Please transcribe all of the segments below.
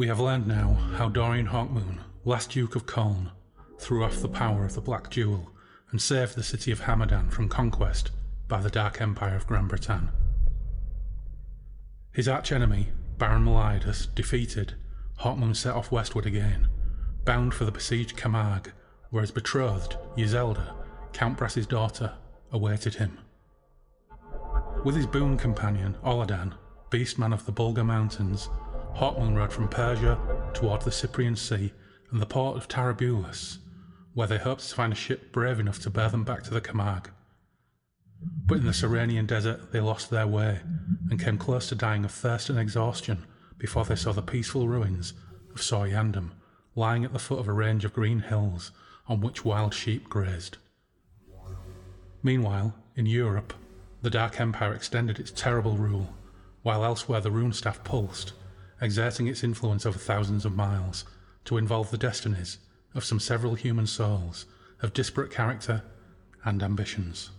We have learned now how Dorian Hawkmoon, last Duke of Köln, threw off the power of the Black Jewel and saved the city of Hamadan from conquest by the Dark Empire of Gran Bretonne. His archenemy, Baron Meliadus, defeated, Hawkmoon set off westward again, bound for the besieged Camargue, where his betrothed, Yisselda, Count Brass's daughter, awaited him. With his boon companion, Oladahn, beastman of the Bulgar Mountains, Hawkmoon rode from Persia toward the Cyprian Sea and the port of Tarabulus, where they hoped to find a ship brave enough to bear them back to the Camargue. But in the Cyrenian desert, they lost their way and came close to dying of thirst and exhaustion before they saw the peaceful ruins of Soryandum lying at the foot of a range of green hills on which wild sheep grazed. Meanwhile, in Europe, the Dark Empire extended its terrible rule, while elsewhere the rune staff pulsed, exerting its influence over thousands of miles to involve the destinies of some several human souls of disparate character and ambitions.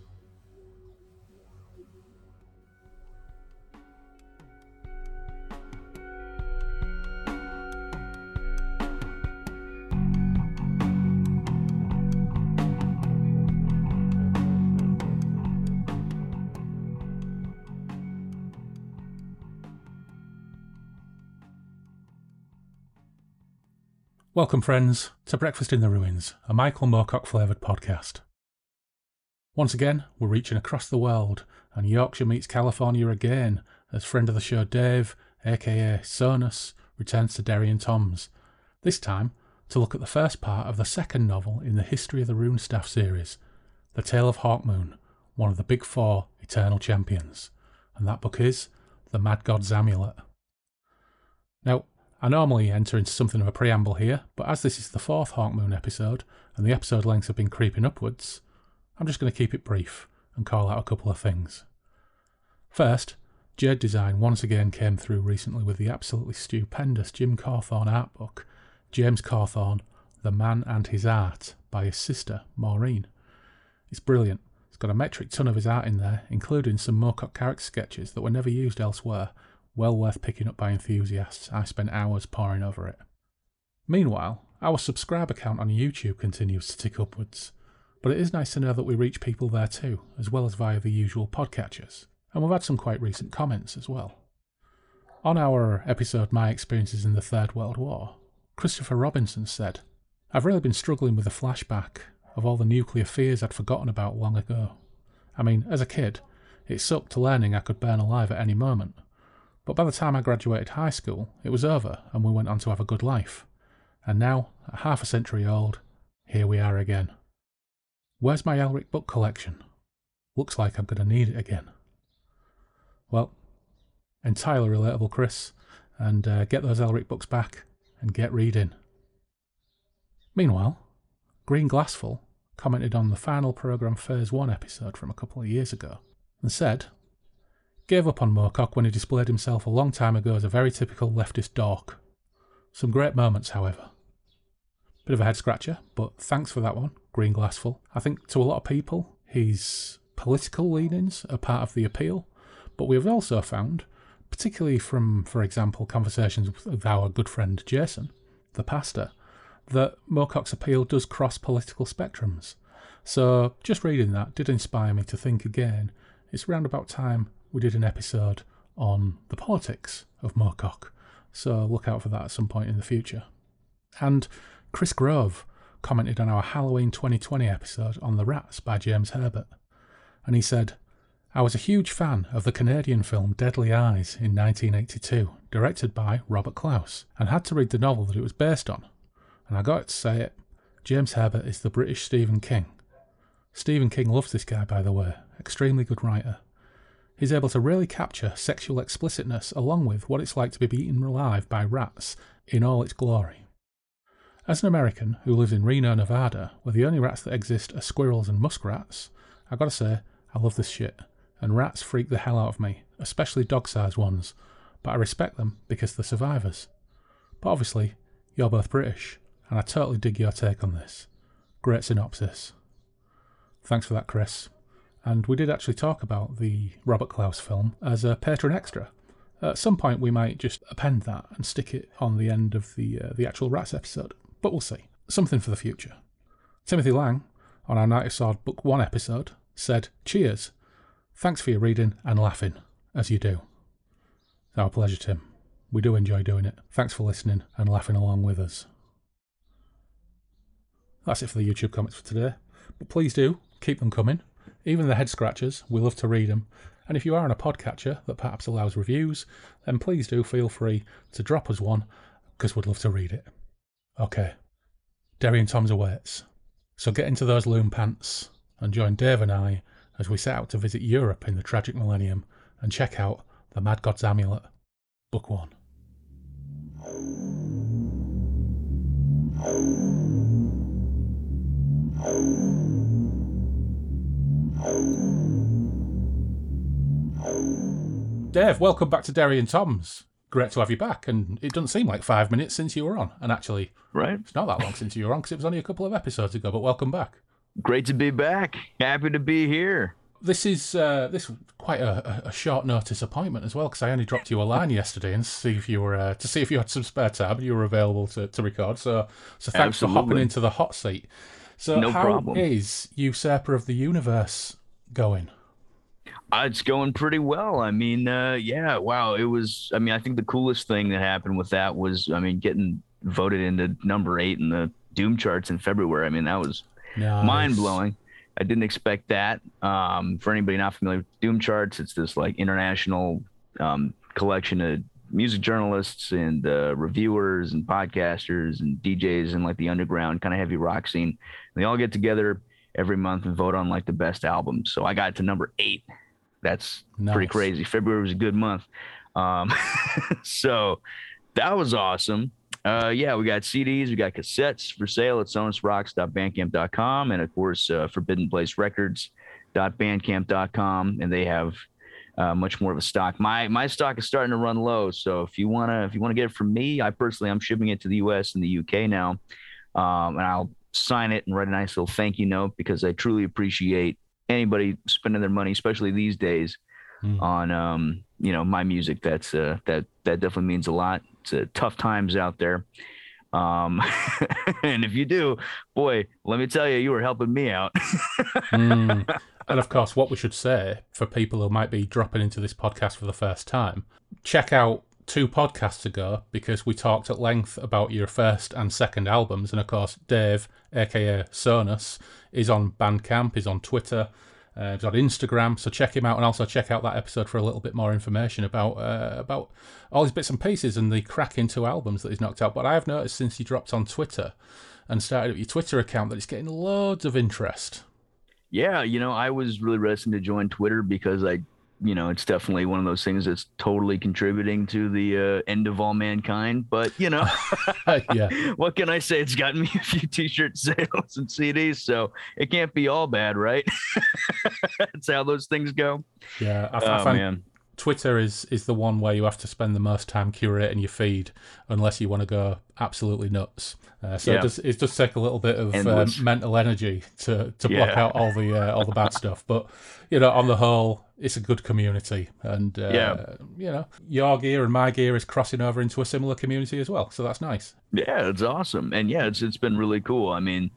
Welcome, friends, to Breakfast in the Ruins, a Michael Moorcock flavoured podcast. Once again, we're reaching across the world, and Yorkshire meets California again as friend of the show Dave, aka Sonus, returns to Derry and Toms, this time to look at the first part of the second novel in the History of the Runestaff series, The Tale of Hawkmoon, one of the big four eternal champions. And that book is The Mad God's Amulet. Now, I normally enter into something of a preamble here, but as this is the fourth Hawkmoon episode, and the episode lengths have been creeping upwards, I'm just going to keep it brief and call out a couple of things. First, Jayde Design once again came through recently with the absolutely stupendous Jim Cawthorne art book, James Cawthorne, The Man and His Art, by his sister, Maureen. It's brilliant. It's got a metric ton of his art in there, including some Moorcock character sketches that were never used elsewhere, well worth picking up by enthusiasts. I spent hours poring over it. Meanwhile, our subscriber count on YouTube continues to tick upwards, but it is nice to know that we reach people there too, as well as via the usual podcatchers, and we've had some quite recent comments as well. On our episode My Experiences in the Third World War, Christopher Robinson said, I've really been struggling with a flashback of all the nuclear fears I'd forgotten about long ago. I mean, as a kid, it sucked learning I could burn alive at any moment, but by the time I graduated high school, it was over and we went on to have a good life. And now, at half a century old, here we are again. Where's my Elric book collection? Looks like I'm going to need it again. Well, entirely relatable, Chris, and uh, get those Elric books back and get reading. Meanwhile, Green Glassful commented on the final programme Phase 1 episode from a couple of years ago and said Gave up on Moorcock when he displayed himself a long time ago as a very typical leftist dork. Some great moments, however. Bit of a head scratcher, but thanks for that one, Green Glassful. I think to a lot of people, his political leanings are part of the appeal, but we have also found, particularly from, for example, conversations with our good friend Jason, the pastor, that Moorcock's appeal does cross political spectrums. So just reading that did inspire me to think again. It's round about time we did an episode on the politics of Moorcock, so look out for that at some point in the future. And Chris Grove commented on our Halloween 2020 episode on The Rats by James Herbert, and he said, I was a huge fan of the Canadian film Deadly Eyes in 1982, directed by Robert Clouse, and had to read the novel that it was based on. And I got to say it, James Herbert is the British Stephen King. Stephen King loves this guy, by the way, extremely good writer he's able to really capture sexual explicitness along with what it's like to be beaten alive by rats in all its glory. As an American who lives in Reno, Nevada, where the only rats that exist are squirrels and muskrats, I gotta say, I love this shit, and rats freak the hell out of me, especially dog sized ones, but I respect them because they're survivors. But obviously, you're both British, and I totally dig your take on this. Great synopsis. Thanks for that, Chris and we did actually talk about the Robert Clouse film as a patron extra. At some point, we might just append that and stick it on the end of the uh, the actual Rats episode, but we'll see. Something for the future. Timothy Lang, on our Night of Sword Book 1 episode, said, Cheers. Thanks for your reading and laughing, as you do. It's our pleasure, Tim. We do enjoy doing it. Thanks for listening and laughing along with us. That's it for the YouTube comments for today. But please do keep them coming. Even the head scratchers, we love to read them. And if you are on a podcatcher that perhaps allows reviews, then please do feel free to drop us one because we'd love to read it. Okay, Derry and Tom's awaits. So get into those loom pants and join Dave and I as we set out to visit Europe in the tragic millennium and check out The Mad God's Amulet, Book 1. Dave, welcome back to Derry and Tom's. Great to have you back. And it doesn't seem like five minutes since you were on. And actually, Right. it's not that long since you were on because it was only a couple of episodes ago. But welcome back. Great to be back. Happy to be here. This is uh, this quite a, a- short notice appointment as well because I only dropped you a line yesterday and see if you were uh, to see if you had some spare time and you were available to, to record. So so thanks for hopping into the hot seat. So No how problem. is Usurper of the Universe going? Uh, it's going pretty well. I mean, uh, yeah, wow. It was, I mean, I think the coolest thing that happened with that was, I mean, getting voted into number eight in the Doom charts in February. I mean, that was Nice. mind blowing. I didn't expect that. Um, for anybody not familiar with Doom charts, it's this like international um, collection of music journalists and uh, reviewers and podcasters and DJs and like the underground kind of heavy rock scene. They all get together every month and vote on like the best albums. So I got to number eight. That's pretty crazy. February was a good month. Um, so that was awesome. Uh, yeah, we got CDs, we got cassettes for sale at sonusrocks.bandcamp.com, and of course, uh, Forbidden Place Records.bandcamp.com, and they have uh, much more of a stock. My my stock is starting to run low, so if you wanna if you wanna get it from me, I personally I'm shipping it to the U.S. and the U.K. now, um, and I'll sign it and write a nice little thank you note because I truly appreciate anybody spending their money, especially these days, Mm. on um, you know my music. That's uh, that that definitely means a lot. It's uh, tough times out there, um, and if you do, boy, let me tell you, you were helping me out. Mm. And of course, what we should say for people who might be dropping into this podcast for the first time, check out two podcasts ago because we talked at length about your first and second albums. And of course, Dave, aka Sonus, is on Bandcamp, is on Twitter, uh, he's on Instagram. So check him out, and also check out that episode for a little bit more information about uh, about all his bits and pieces and the cracking two albums that he's knocked out. But I have noticed since he dropped on Twitter and started up your Twitter account that it's getting loads of interest. Yeah, you know, I was really reticent to join Twitter because I, you know, it's definitely one of those things that's totally contributing to the uh, end of all mankind. But you know, yeah. what can I say? It's gotten me a few T-shirt sales and CDs, so it can't be all bad, right? That's how those things go. Yeah, I, I Oh find man, Twitter is is the one where you have to spend the most time curating your feed, unless you want to go absolutely nuts. Uh, so Yeah. it does it does take a little bit of uh, mental energy to to block Yeah. out all the uh, all the bad stuff. But you know, on the whole, it's a good community, and uh, Yeah. you know, your gear and my gear is crossing over into a similar community as well. So that's nice. yeah, it's awesome, and yeah, it's it's been really cool. I mean,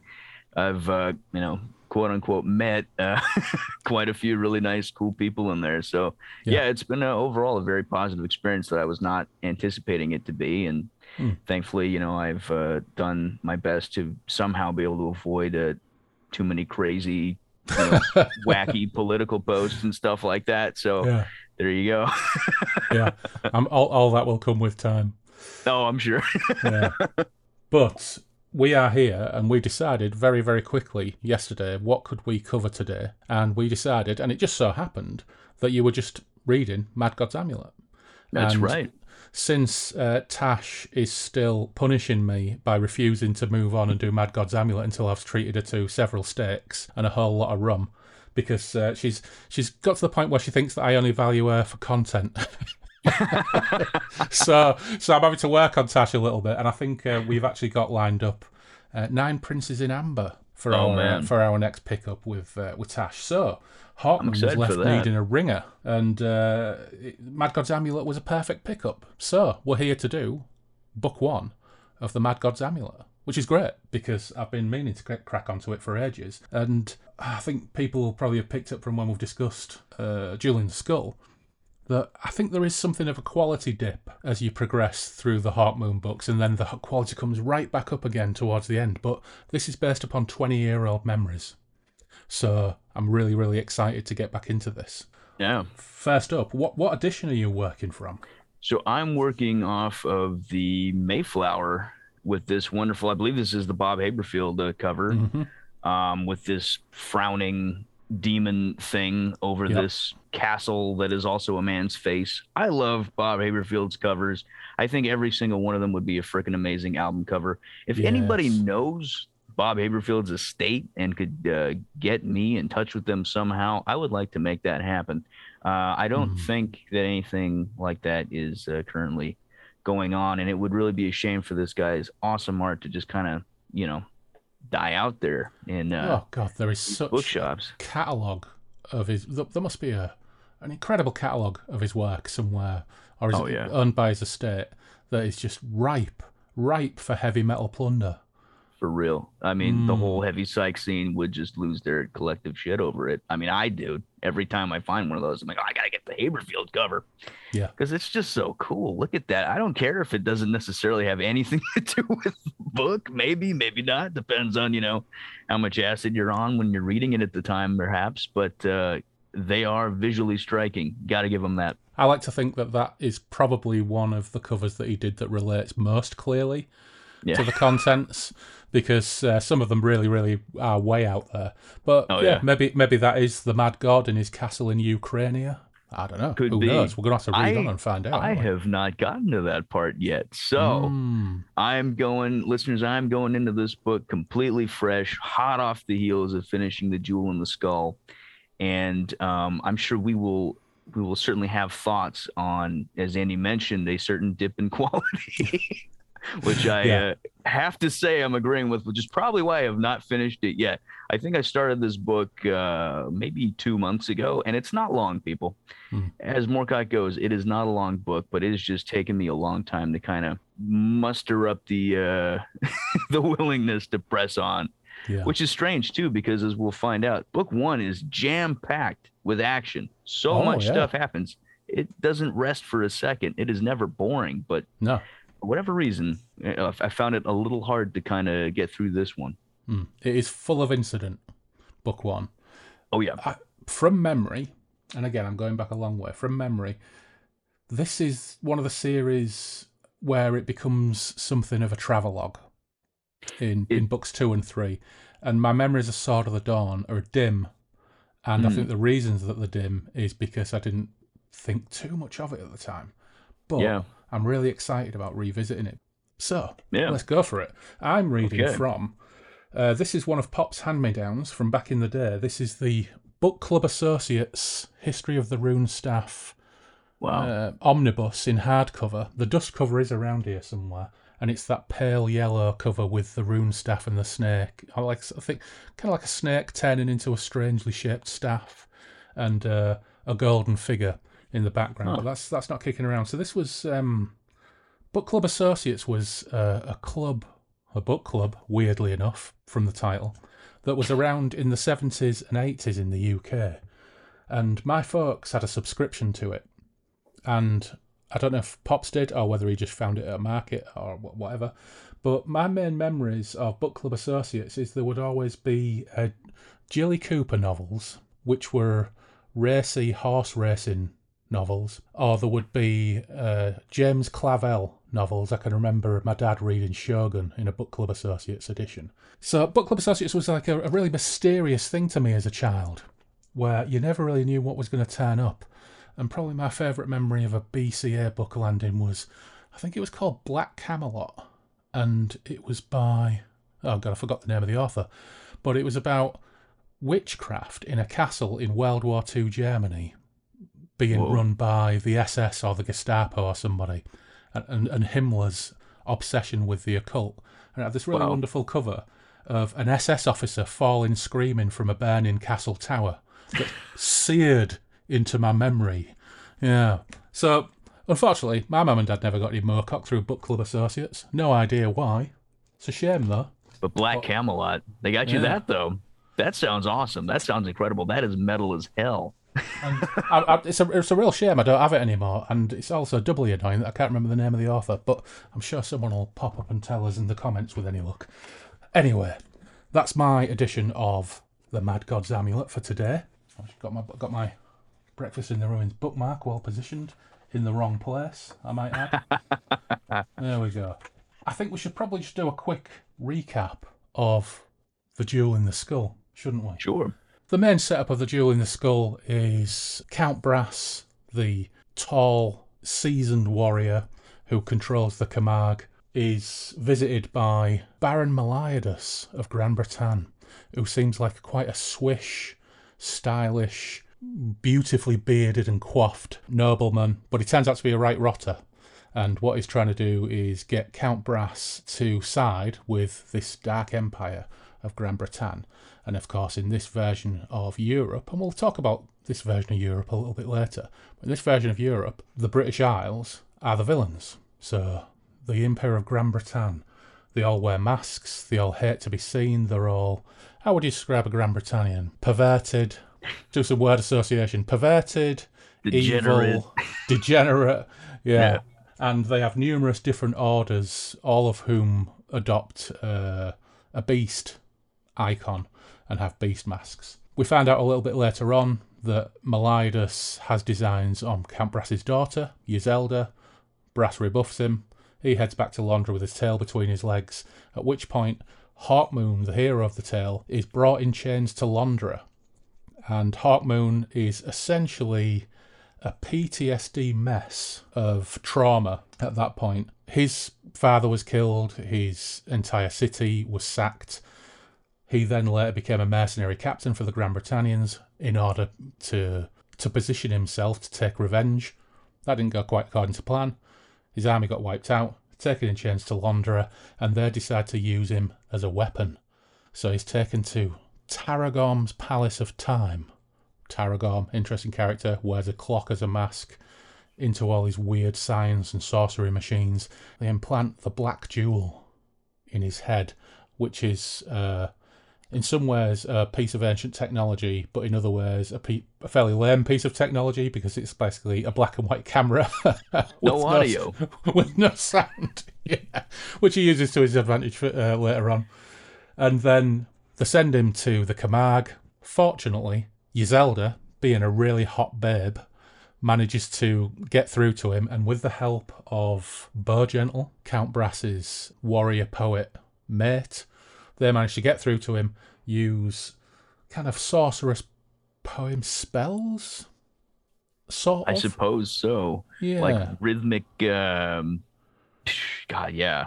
I've uh, you know, quote unquote, met uh, quite a few really nice, cool people in there. So Yeah. yeah, it's been a, overall a very positive experience that I was not anticipating it to be, and Hmm. thankfully, you know, I've uh, done my best to somehow be able to avoid uh, too many crazy. You know, wacky political posts and stuff like that. So Yeah, there you go. yeah. um, all all that will come with time. oh, I'm sure. Yeah. but we are here and we decided very, very quickly yesterday what could we cover today. And we decided, and it just so happened, that you were just reading Mad God's Amulet. That's And right. Since uh, Tash is still punishing me by refusing to move on and do Mad God's Amulet until I've treated her to several steaks and a whole lot of rum, because uh, she's she's got to the point where she thinks that I only value her for content. so so I'm having to work on Tash a little bit, and I think uh, we've actually got lined up uh, Nine Princes in Amber for Oh, our man. for our next pickup with uh, with Tash. So Hawkmoon was left needing a ringer, and uh, Mad God's Amulet was a perfect pickup. So we're here to do book one of the Mad God's Amulet, which is great because I've been meaning to crack- crack onto it for ages, and I think people probably have picked up from when we've discussed uh, Jewel in the Skull that I think there is something of a quality dip as you progress through the Hawkmoon books, and then the quality comes right back up again towards the end. But this is based upon 20 year old memories. So I'm really, really excited to get back into this. Yeah. First up, what, what edition are you working from? So I'm working off of the Mayflower with this wonderful. I believe this is the Bob Haberfield uh, cover, Mhm. um, with this frowning demon thing over Yep. this castle that is also a man's face. I love Bob Haberfield's covers. I think every single one of them would be a freaking amazing album cover. If anybody knows Bob Haberfield's estate and could uh, get me in touch with them somehow, I would like to make that happen. Uh, I don't Hmm. think that anything like that is uh, currently going on, and it would really be a shame for this guy's awesome art to just kind of, you know, die out there in uh, oh, God, there is such bookshops. catalogue of his. There must be a an incredible catalogue of his work somewhere, or is Oh, it yeah. owned by his estate that is just ripe, ripe for heavy metal plunder. For real. I mean, the Mm. whole heavy psych scene would just lose their collective shit over it. I mean, I do. Every time I find one of those, I'm like, oh, I gotta get the Haberfield cover. Yeah. because it's just so cool. Look at that. I don't care if it doesn't necessarily have anything to do with the book. Maybe, maybe not. Depends on you know how much acid you're on when you're reading it at the time, perhaps. But uh, they are visually striking. Got to give them that. I like to think that that is probably one of the covers that he did that relates most clearly Yeah. to the contents because uh, some of them really, really are way out there. But Oh, yeah, yeah. maybe maybe that is the mad god in his castle in Ukraine. I don't know. Could Who be. knows? We're gonna have to read I- on and find out. I have not gotten to that part yet. So. Mm. I'm going, listeners, I'm going into this book completely fresh, hot off the heels of finishing The Jewel in the Skull. And um, I'm sure we will we will certainly have thoughts on, as Andy mentioned, a certain dip in quality, which I Yeah. uh, have to say I'm agreeing with, which is probably why I have not finished it yet. I think I started this book uh, maybe two months ago, and it's not long, people. Hmm. As Moorcock goes, it is not a long book, but it has just taken me a long time to kind of muster up the uh, the willingness to press on, Yeah. which is strange too, because as we'll find out, book one is jam packed with action. So Oh, much yeah. stuff happens. It doesn't rest for a second. It is never boring, but No. Whatever reason, I found it a little hard to kind of get through this one. Mm. It is full of incident. Book one. Oh yeah, I, from memory, and again, I'm going back a long way. From memory, this is one of the series where it becomes something of a travelogue in in books two and three. And my memories of Sword of the Dawn are dim, and I Hmm. think the reasons that they're dim is because I didn't think too much of it at the time. But Yeah. I'm really excited about revisiting it. So Yeah. let's go for it. I'm reading Okay. from. Uh, this is one of Pop's hand-me-downs from back in the day. This is the Book Club Associates History of the Rune Staff wow. uh, omnibus in hardcover. The dust cover is around here somewhere, and it's that pale yellow cover with the rune staff and the snake. I like, I think, kind of like a snake turning into a strangely shaped staff, and uh, a golden figure in the background. Huh. But that's that's not kicking around. So this was um, Book Club Associates was uh, a club, a book club, weirdly enough, from the title, that was around in the seventies and eighties in the UK. And my folks had a subscription to it and I don't know if Pops did or whether he just found it at a market or whatever. But my main memories of Book Club Associates is there would always be uh, Jilly Cooper novels, which were racy horse racing novels, or there would be uh, James Clavell novels. I can remember my dad reading Shogun in a Book Club Associates edition. So Book Club Associates was like a, a really mysterious thing to me as a child, where you never really knew what was going to turn up. And probably my favourite memory of a BCA book landing was, I think it was called Black Camelot, and it was by, oh god, I forgot the name of the author, but it was about witchcraft in a castle in World War II Germany, being Whoa. run by the SS or the Gestapo or somebody, and, and, and Himmler's obsession with the occult. And it had this really Wow. wonderful cover, of an SS officer falling screaming from a burning castle tower that seared into my memory. Yeah. So, unfortunately, my mum and dad never got any Moorcock through book club associates. No idea why. It's a shame, though. But Black Camelot, they got you Yeah. that though. That sounds awesome. That sounds incredible. That is metal as hell. And I, I, it's, a, it's a real shame I don't have it anymore, and it's also doubly annoying that I can't remember the name of the author, but I'm sure someone will pop up and tell us in the comments with any luck. Anyway, that's my edition of the Mad God's Amulet for today. I've got my got my Breakfast in the Ruins bookmark well positioned in the wrong place, I might add. there we go. I think we should probably just do a quick recap of the Jewel in the Skull, shouldn't we? Sure. The main setup of the Jewel in the Skull is Count Brass, the tall, seasoned warrior who controls the Camargue, is visited by Baron Meliadus of Gran Bretagne, who seems like quite a swish, stylish, beautifully bearded and coiffed nobleman, but he turns out to be a right rotter. And what he's trying to do is get Count Brass to side with this dark empire of Gran Bretagne. And of course, in this version of Europe, and we'll talk about this version of Europe a little bit later, but in this version of Europe, the British Isles are the villains. So, the Emperor of Gran Bretagne, they all wear masks, they all hate to be seen, they're all, how would you describe a Gran Britannian? Perverted, do some word association, perverted, Degenerate. evil, degenerate, yeah. Yeah. And they have numerous different orders, all of whom adopt uh, a beast icon and have beast masks. We find out a little bit later on that Meliadus has designs on Count Brass's daughter, Yisselda. Brass rebuffs him. He heads back to Londra with his tail between his legs, at which point Hawkmoon, the hero of the tale, is brought in chains to Londra. And Hawkmoon is essentially a PTSD mess of trauma at that point. His father was killed, his entire city was sacked. He then later became a mercenary captain for the Grand Britannians in order to to position himself to take revenge. That didn't go quite according to plan. His army got wiped out, taken in chains to Londra, and they decide to use him as a weapon. So he's taken to Taragorm's Palace of Time. Taragorm, interesting character, wears a clock as a mask. Into all these weird science and sorcery machines, they implant the black jewel in his head, which is, uh, in some ways, a piece of ancient technology, but in other ways, a, pe- a fairly lame piece of technology because it's basically a black and white camera with No audio. with no sound. yeah, which he uses to his advantage for, uh, later on. And then they send him to the Camargue. Fortunately, Yisselda, being a really hot babe, manages to get through to him, and with the help of Bowgentle, Count Brass's warrior poet mate, they manage to get through to him, use kind of sorcerous poem spells, sort I of. suppose so. yeah. Like rhythmic um God, yeah.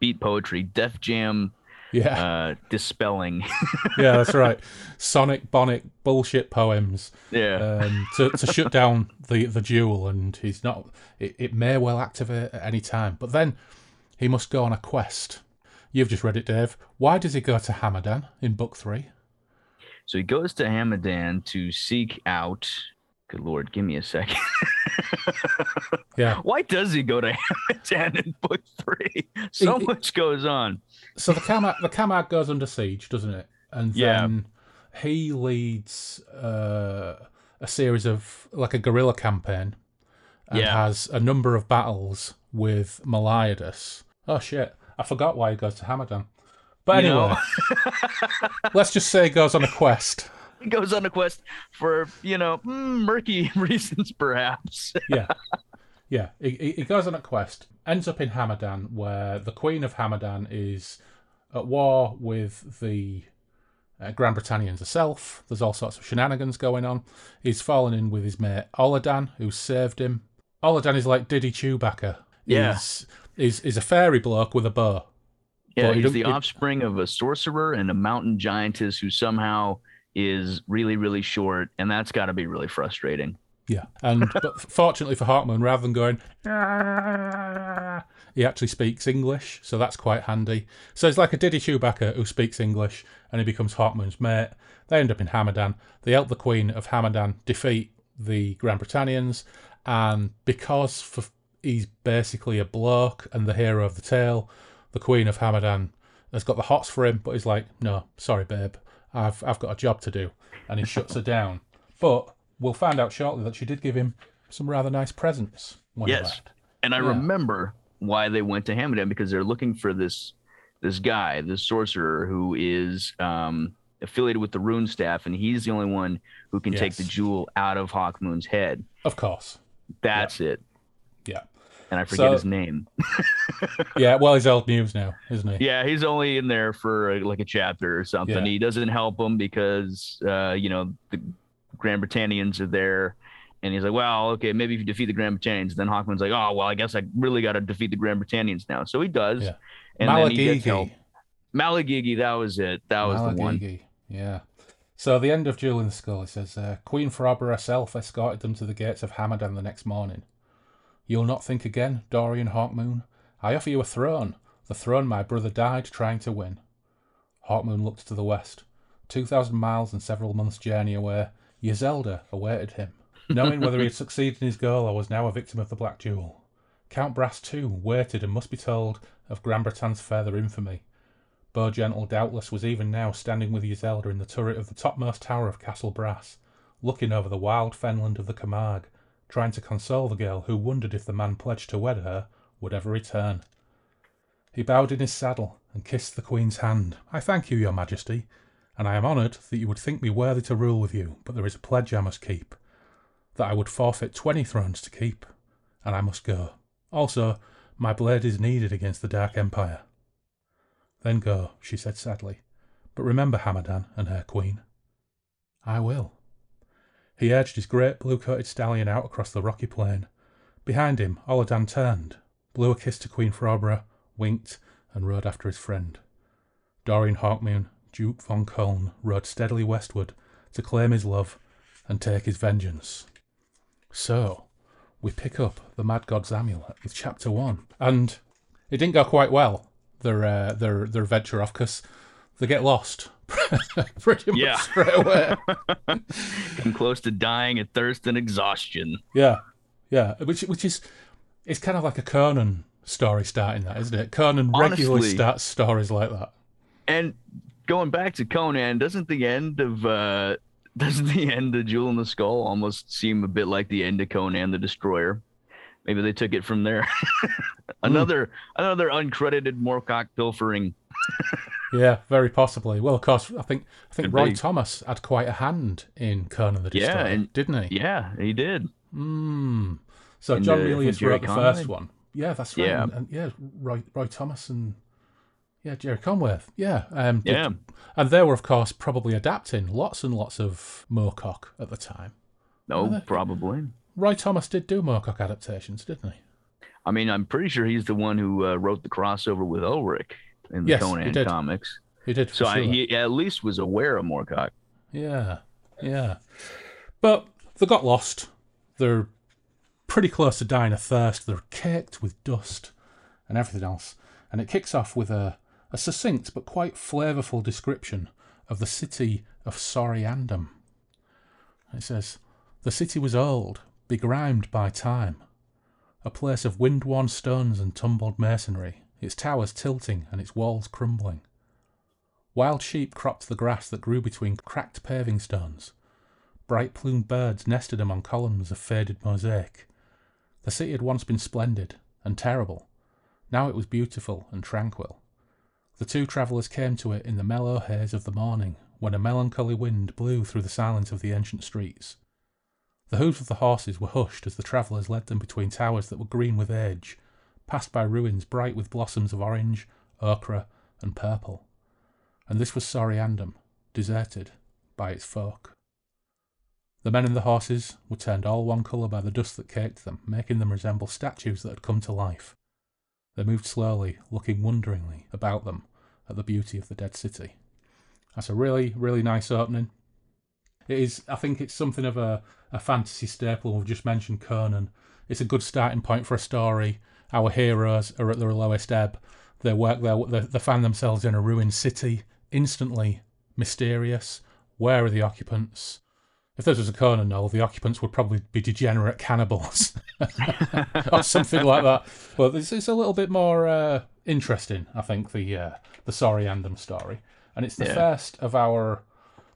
Beat poetry, Def Jam yeah. uh dispelling. yeah, that's right. Sonic Bonic bullshit poems yeah. um, to to shut down the the duel, and he's not. It, it may well activate at any time, but then he must go on a quest. You've just read it, Dave. Why does he go to Hamadan in book three? So he goes to Hamadan to seek out Good lord, give me a second. Yeah. Why does he go to Hamadan in book three? So much goes on. So the Camargue, the Camargue goes under siege, doesn't it? And Yeah. then he leads uh, a series of like a guerrilla campaign, and Yeah. has a number of battles with Meliadus. Oh shit! I forgot why he goes to Hamadan. But You anyway, let's just say he goes on a quest. He goes on a quest for, you know, mm, murky reasons, perhaps. Yeah, yeah. He, he- he goes on a quest, ends up in Hamadan, where the Queen of Hamadan is at war with the uh, Grand Britannians herself. There's all sorts of shenanigans going on. He's fallen in with his mate Oladahn, who saved him. Oladahn is like Diddy Chewbacca. Yeah. He's, is is a fairy bloke with a bow. Yeah, he he's the offspring of a sorcerer and a mountain giantess who somehow is really, really short, and that's got to be really frustrating. Yeah, and but fortunately for Hawkmoon, rather than going, "Ah," he actually speaks English, so that's quite handy. So it's like a Diddy Chewbacca who speaks English, and he becomes Hawkmoon's mate. They end up in Hamadan. They help the Queen of Hamadan defeat the Grand Britannians, and because for, he's basically a bloke and the hero of the tale, the Queen of Hamadan has got the hots for him, but he's like, "No, sorry, babe, I've I've got a job to do," and he shuts her down. But we'll find out shortly that she did give him some rather nice presents. When he Yes. And I Yeah. remember why they went to Hamadan because they're looking for this this guy, this sorcerer who is um, affiliated with the rune staff, and he's the only one who can take the jewel out of Hawkmoon's head. Of course. That's it. Yeah. And I forget So- his name. Yeah, well, he's old news now, isn't he? Yeah, he's only in there for uh, like a chapter or something. Yeah. He doesn't help them because uh, you know the Grand Britannians are there, and he's like, "Well, okay, maybe if you defeat the Grand Britannians." Then Hawkmoon's like, "Oh, well, I guess I really got to defeat the Grand Britannians now." So he does, Yeah. and then he gets help. Malagigi. Malagigi, that was it. That was the one. Malagigi, Yeah. So at the end of the Skull, it says, uh, Queen Frawbra herself escorted them to the gates of Hamadan the next morning. You'll not think again, Dorian Hawkmoon. I offer you a throne, the throne my brother died trying to win. Hawkmoon looked to the west. Two thousand miles and several months' journey away, Yisselda awaited him. Knowing whether he had succeeded in his goal or was now a victim of the Black Jewel. Count Brass, too, waited and must be told of Gran Bretan's further infamy. Gentle doubtless was even now standing with Yisselda in the turret of the topmost tower of Castle Brass, looking over the wild fenland of the Camargue, trying to console the girl who wondered if the man pledged to wed her would ever return. He bowed in his saddle and kissed the Queen's hand. I thank you, Your Majesty, and I am honoured that you would think me worthy to rule with you, but there is a pledge I must keep. That I would forfeit twenty thrones to keep, and I must go. Also, my blade is needed against the Dark Empire. Then go, she said sadly. But remember Hamadan and her queen. I will. He urged his great blue coated stallion out across the rocky plain. Behind him, Oladahn turned, blew a kiss to Queen Frawbra, winked, and rode after his friend. Dorian Hawkmoon, Duke von Köln, rode steadily westward to claim his love and take his vengeance. So, we pick up the Mad God's Amulet with Chapter 1. And it didn't go quite well, their, uh, their, their venture off, because they get lost pretty much Yeah. straight away. Come close to dying of thirst and exhaustion. Yeah, yeah. Which which is it's kind of like a Conan story starting that, isn't it? Conan regularly starts stories like that. And going back to Conan, doesn't the end of uh doesn't the end of Jewel in the Skull almost seem a bit like the end of Conan the Destroyer? Maybe they took it from there. another another uncredited Moorcock pilfering. Yeah, very possibly. Well, of course, I think I think Could Roy be. Thomas had quite a hand in Conan the Yeah, and- didn't he? Yeah, he did. Mm. So And, John Milius wrote the Conway? first one. Yeah, that's right. Yeah. And, and yeah, Roy Roy Thomas and yeah, Gerry Conway. Yeah, um, did- Yeah. and they were of course probably adapting lots and lots of Moorcock at the time. No, probably. Roy Thomas did do Moorcock adaptations, didn't he? I mean, I'm pretty sure he's the one who uh, wrote the crossover with Elric in the Yes, he Conan did. comics. He did. So I, he at least was aware of Moorcock. Yeah, yeah. But they got lost. They're pretty close to dying of thirst. They're caked with dust and everything else. And it kicks off with a, a succinct but quite flavourful description of the city of Soryandum. It says, The city was old, begrimed by time. A place of wind-worn stones and tumbled masonry, its towers tilting and its walls crumbling. Wild sheep cropped the grass that grew between cracked paving stones. Bright plumed birds nested among columns of faded mosaic. The city had once been splendid and terrible. Now it was beautiful and tranquil. The two travellers came to it in the mellow haze of the morning, when a melancholy wind blew through the silence of the ancient streets. The hooves of the horses were hushed as the travellers led them between towers that were green with age, passed by ruins bright with blossoms of orange, ochre, and purple and this was Soryandum, deserted by its folk. The men and the horses were turned all one colour by the dust that caked them, making them resemble statues that had come to life. They moved slowly, looking wonderingly about them at the beauty of the dead city. That's a really, really nice opening. it is. I think it's something of a, a fantasy staple. We've just mentioned Conan. It's a good starting point for a story. Our heroes are at their lowest ebb. They work there. They, they find themselves in a ruined city. Instantly mysterious. Where are the occupants? If this was a Conan novel, the occupants would probably be degenerate cannibals or something like that. But it's, it's a little bit more uh, interesting, I think, the uh, the Soryandum story, and it's the Yeah. first of our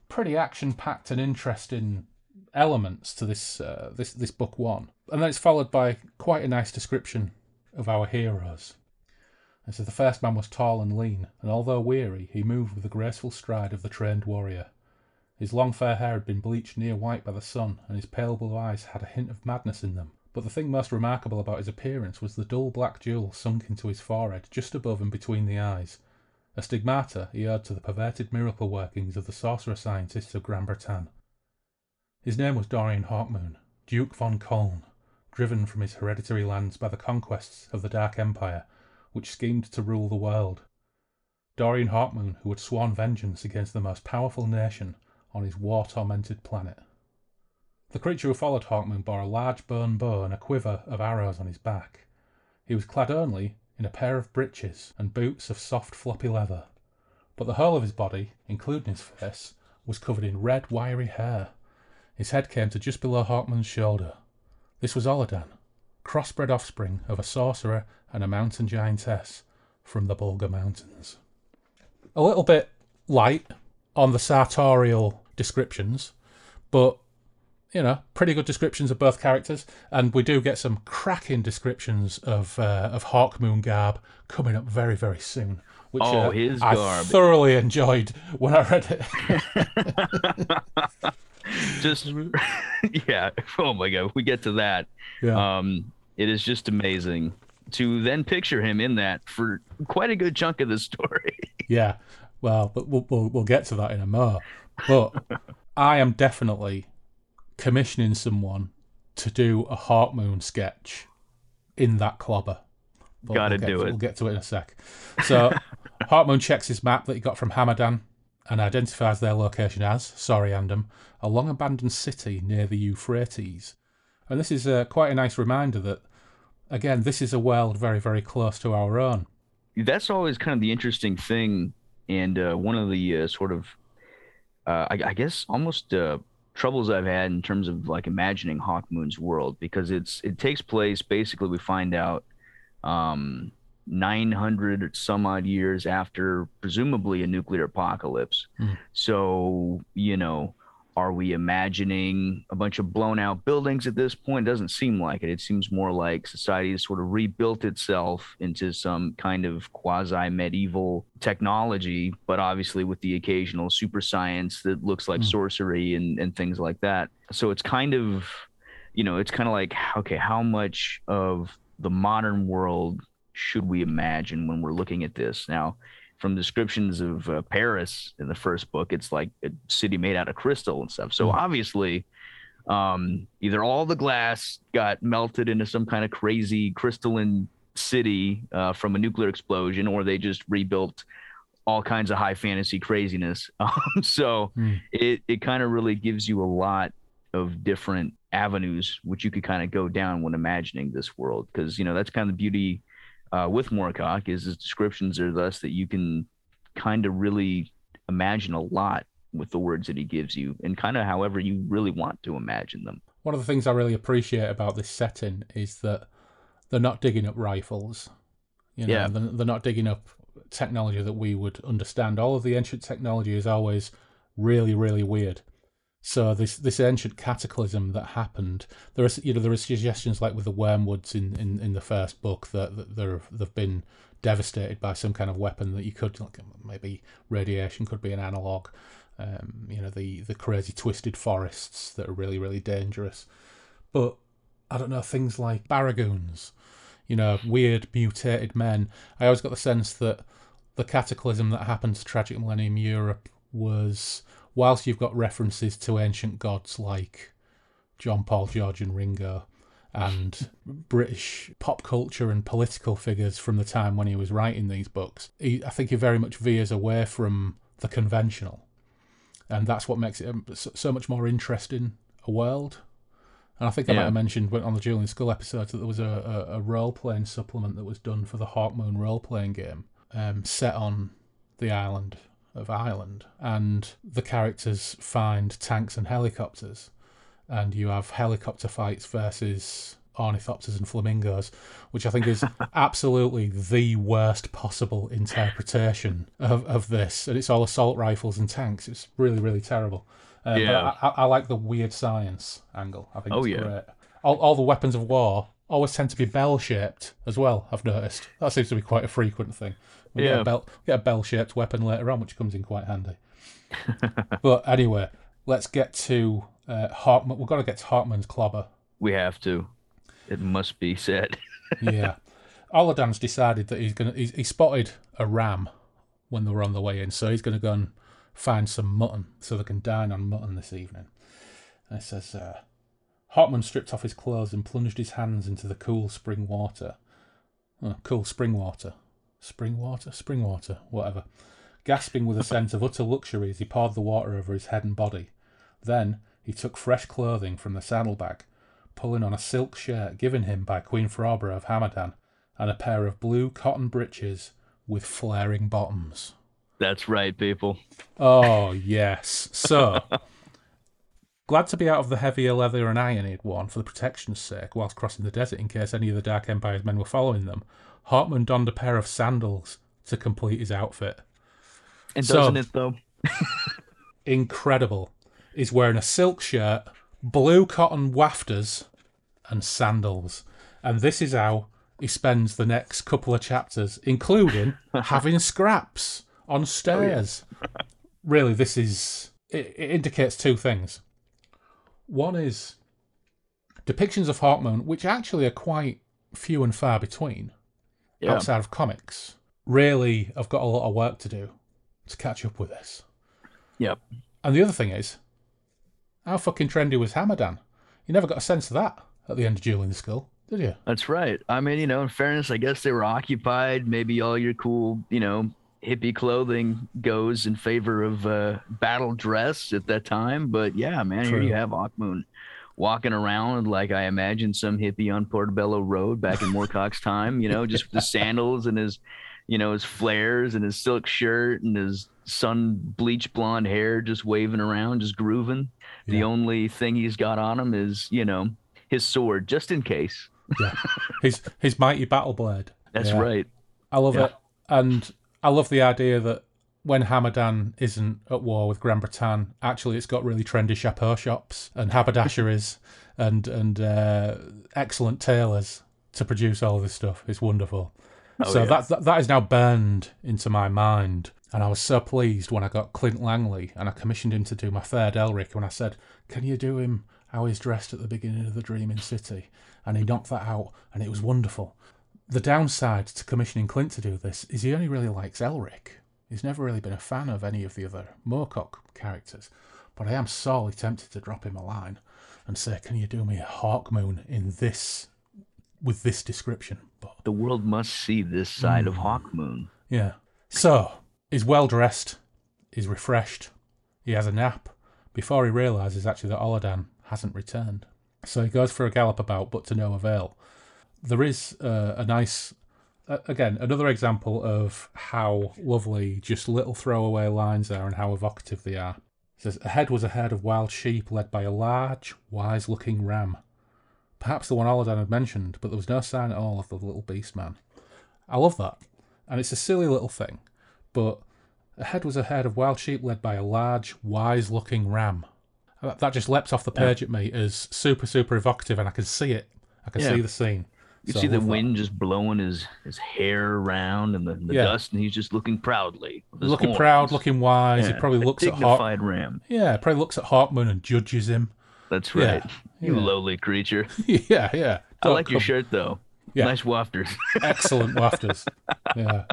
pretty action-packed and interesting elements to this uh, this this book one, and then it's followed by quite a nice description of our heroes. It says the first man was tall and lean, and although weary, he moved with the graceful stride of the trained warrior. His long fair hair had been bleached near white by the sun, and his pale blue eyes had a hint of madness in them. But the thing most remarkable about his appearance was the dull black jewel sunk into his forehead, just above and between the eyes. A stigmata he owed to the perverted miracle workings of the sorcerer scientists of Gran Bretagne. His name was Dorian Hawkmoon, Duke von Koln, driven from his hereditary lands by the conquests of the Dark Empire, which schemed to rule the world. Dorian Hawkmoon, who had sworn vengeance against the most powerful nation on his war tormented planet. The creature who followed Hawkmoon bore a large bone bow and a quiver of arrows on his back. He was clad only in a pair of breeches and boots of soft floppy leather, but the whole of his body, including his face, was covered in red wiry hair. His head came to just below Hawkmoon's shoulder. This was Oladahn, crossbred offspring of a sorcerer and a mountain giantess from the Bulgar Mountains. A little bit light on the sartorial descriptions, but you know, pretty good descriptions of both characters, and we do get some cracking descriptions of uh, of Hawkmoon garb coming up very very soon. Which Oh, uh, I thoroughly enjoyed when I read it. just yeah. Oh my god, we get to that. yeah, Um, it is just amazing to then picture him in that for quite a good chunk of the story. yeah. Well, but we'll, we'll we'll get to that in a mo. But I am definitely commissioning someone to do a Hawkmoon sketch in that clobber. But Gotta we'll do to- it. We'll get to it in a sec. So Hawkmoon checks his map that he got from Hamadan and identifies their location as Soryandum, a long abandoned city near the Euphrates. And this is uh, quite a nice reminder that, again, this is a world very, very close to our own. That's always kind of the interesting thing, and uh, one of the uh, sort of, uh, I, I guess, almost uh, troubles I've had in terms of like imagining Hawkmoon's world because it's it takes place basically we find out um, 900 or some odd years after presumably a nuclear apocalypse. Hmm. So you know. Are we imagining a bunch of blown out buildings at this point? Doesn't seem like it. It seems more like society has sort of rebuilt itself into some kind of quasi medieval technology, but obviously with the occasional super science that looks like Mm. sorcery and, and things like that. So it's kind of, you know, it's kind of like, okay, how much of the modern world should we imagine when we're looking at this? Now, from descriptions of uh, Paris in the first book, it's like a city made out of crystal and stuff. So Mm. obviously, um, either all the glass got melted into some kind of crazy crystalline city uh, from a nuclear explosion, or they just rebuilt all kinds of high fantasy craziness. Um, so Hmm. it it kind of really gives you a lot of different avenues which you could kind of go down when imagining this world because you know that's kind of the beauty uh, with Moorcock is his descriptions are thus that you can kind of really imagine a lot with the words that he gives you and kind of however you really want to imagine them. One of the things I really appreciate about this setting is that they're not digging up rifles. You know, Yeah. they're, they're not digging up technology that we would understand. All of the ancient technology is always really, really weird. So this this ancient cataclysm that happened, there is you know there are suggestions like with the wormwoods in, in, in the first book that, that they're they've been devastated by some kind of weapon that you could like maybe radiation could be an analog. Um, you know the the crazy twisted forests that are really really dangerous. But I don't know things like baragoons, you know weird mutated men. I always got the sense that the cataclysm that happened to Tragic Millennium Europe was whilst you've got references to ancient gods like John Paul, George, and Ringo, and British pop culture and political figures from the time when he was writing these books, he, I think he very much veers away from the conventional. and that's what makes it um, so much more interesting a world. And I think I might have mentioned on the Jewel in the Skull episode that there was a, a, a role playing supplement that was done for the Hawkmoon role playing game, um, set on the island of Ireland, and the characters find tanks and helicopters, and you have helicopter fights versus ornithopters and flamingos, which I think is absolutely the worst possible interpretation of, of this. And it's all assault rifles and tanks. It's really, really terrible. Uh, Yeah. I, I, like the weird science angle. I think Oh, it's yeah. great. All, all the weapons of war always tend to be bell shaped as well. I've noticed that seems to be quite a frequent thing. We get Yeah. a bell get a bell shaped weapon later on, which comes in quite handy. but anyway, let's get to uh, Hawkmoon. We've got to get to Hawkmoon's clobber. We have to. It must be said. yeah. Oladahn's decided that he's gonna. He's, he spotted a ram when they were on the way in, so he's gonna go and find some mutton so they can dine on mutton this evening. And it says, uh, Hawkmoon stripped off his clothes and plunged his hands into the cool spring water. Oh, cool spring water, spring water, spring water, whatever. Gasping with a sense of utter luxury as he poured the water over his head and body. Then he took fresh clothing from the saddlebag, pulling on a silk shirt given him by Queen Frawbra of Hamadan, and a pair of blue cotton breeches with flaring bottoms. That's right, people. Oh, yes. So, glad to be out of the heavier leather and iron he'd worn for the protection's sake whilst crossing the desert in case any of the Dark Empire's men were following them. Hawkmoon donned a pair of sandals to complete his outfit. And So- doesn't it though? Incredible. He's wearing a silk shirt, blue cotton wafters, and sandals. And this is how he spends the next couple of chapters, including having scraps on oh, stairs. Really, this is. It, it indicates two things. One is depictions of Hawkmoon, which actually are quite few and far between Yeah. outside of comics, really I've got a lot of work to do to catch up with this. Yep. And the other thing is, how fucking trendy was Hamadan? You never got a sense of that at the end of Jewel in the Skull, did you? That's right. I mean, you know, in fairness, I guess they were occupied. Maybe all your cool, you know, hippie clothing goes in favor of uh, battle dress at that time. But yeah, man, here you have Hawkmoon walking around like I imagine some hippie on Portobello Road back in Moorcock's time, you know, just with the sandals and his, you know, his flares and his silk shirt and his sun bleached blonde hair just waving around, just grooving. The only thing he's got on him is, you know, his sword, just in case. Yeah. his his mighty battle blade. That's Yeah. right. I love Yeah. it. And I love the idea that when Hamadan isn't at war with Granbretan, actually it's got really trendy chapeau shops and haberdasheries and and uh, excellent tailors to produce all this stuff. It's wonderful. Oh, so yeah. that, that that is now burned into my mind. And I was so pleased when I got Clint Langley and I commissioned him to do my third Elric when I said, Can you do him how he's dressed at the beginning of the Dreaming City? And he knocked that out and it was wonderful. The downside to commissioning Clint to do this is he only really likes Elric. He's never really been a fan of any of the other Moorcock characters. But I am sorely tempted to drop him a line and say, Can you do me a Hawkmoon in this with this description? But The world must see this side of Hawkmoon. yeah. So, he's well dressed, he's refreshed, he has a nap before he realises actually that Oladahn hasn't returned. So he goes for a gallop about, but to no avail. There is uh, a nice, again, another example of how lovely just little throwaway lines are and how evocative they are. It says, Ahead was a herd of wild sheep led by a large, wise looking ram. Perhaps the one Oladahn had mentioned, but there was no sign at all of the little beast man. I love that. And it's a silly little thing, but ahead was a herd of wild sheep led by a large, wise looking ram. That, just leapt off the page at me as super, super evocative, and I can see it. I can Yeah. see the scene. You So see the wind just blowing his, his hair around and the, the Yeah. dust, and he's just looking proudly. Looking horns. proud, looking wise. Yeah, He probably looks at Hawk. ram. Yeah, probably looks at Hawkmoon and judges him. That's Yeah, right. You yeah. lowly creature. yeah, yeah. I Don't like your shirt though. Yeah. Nice wafters. excellent wafters. Yeah.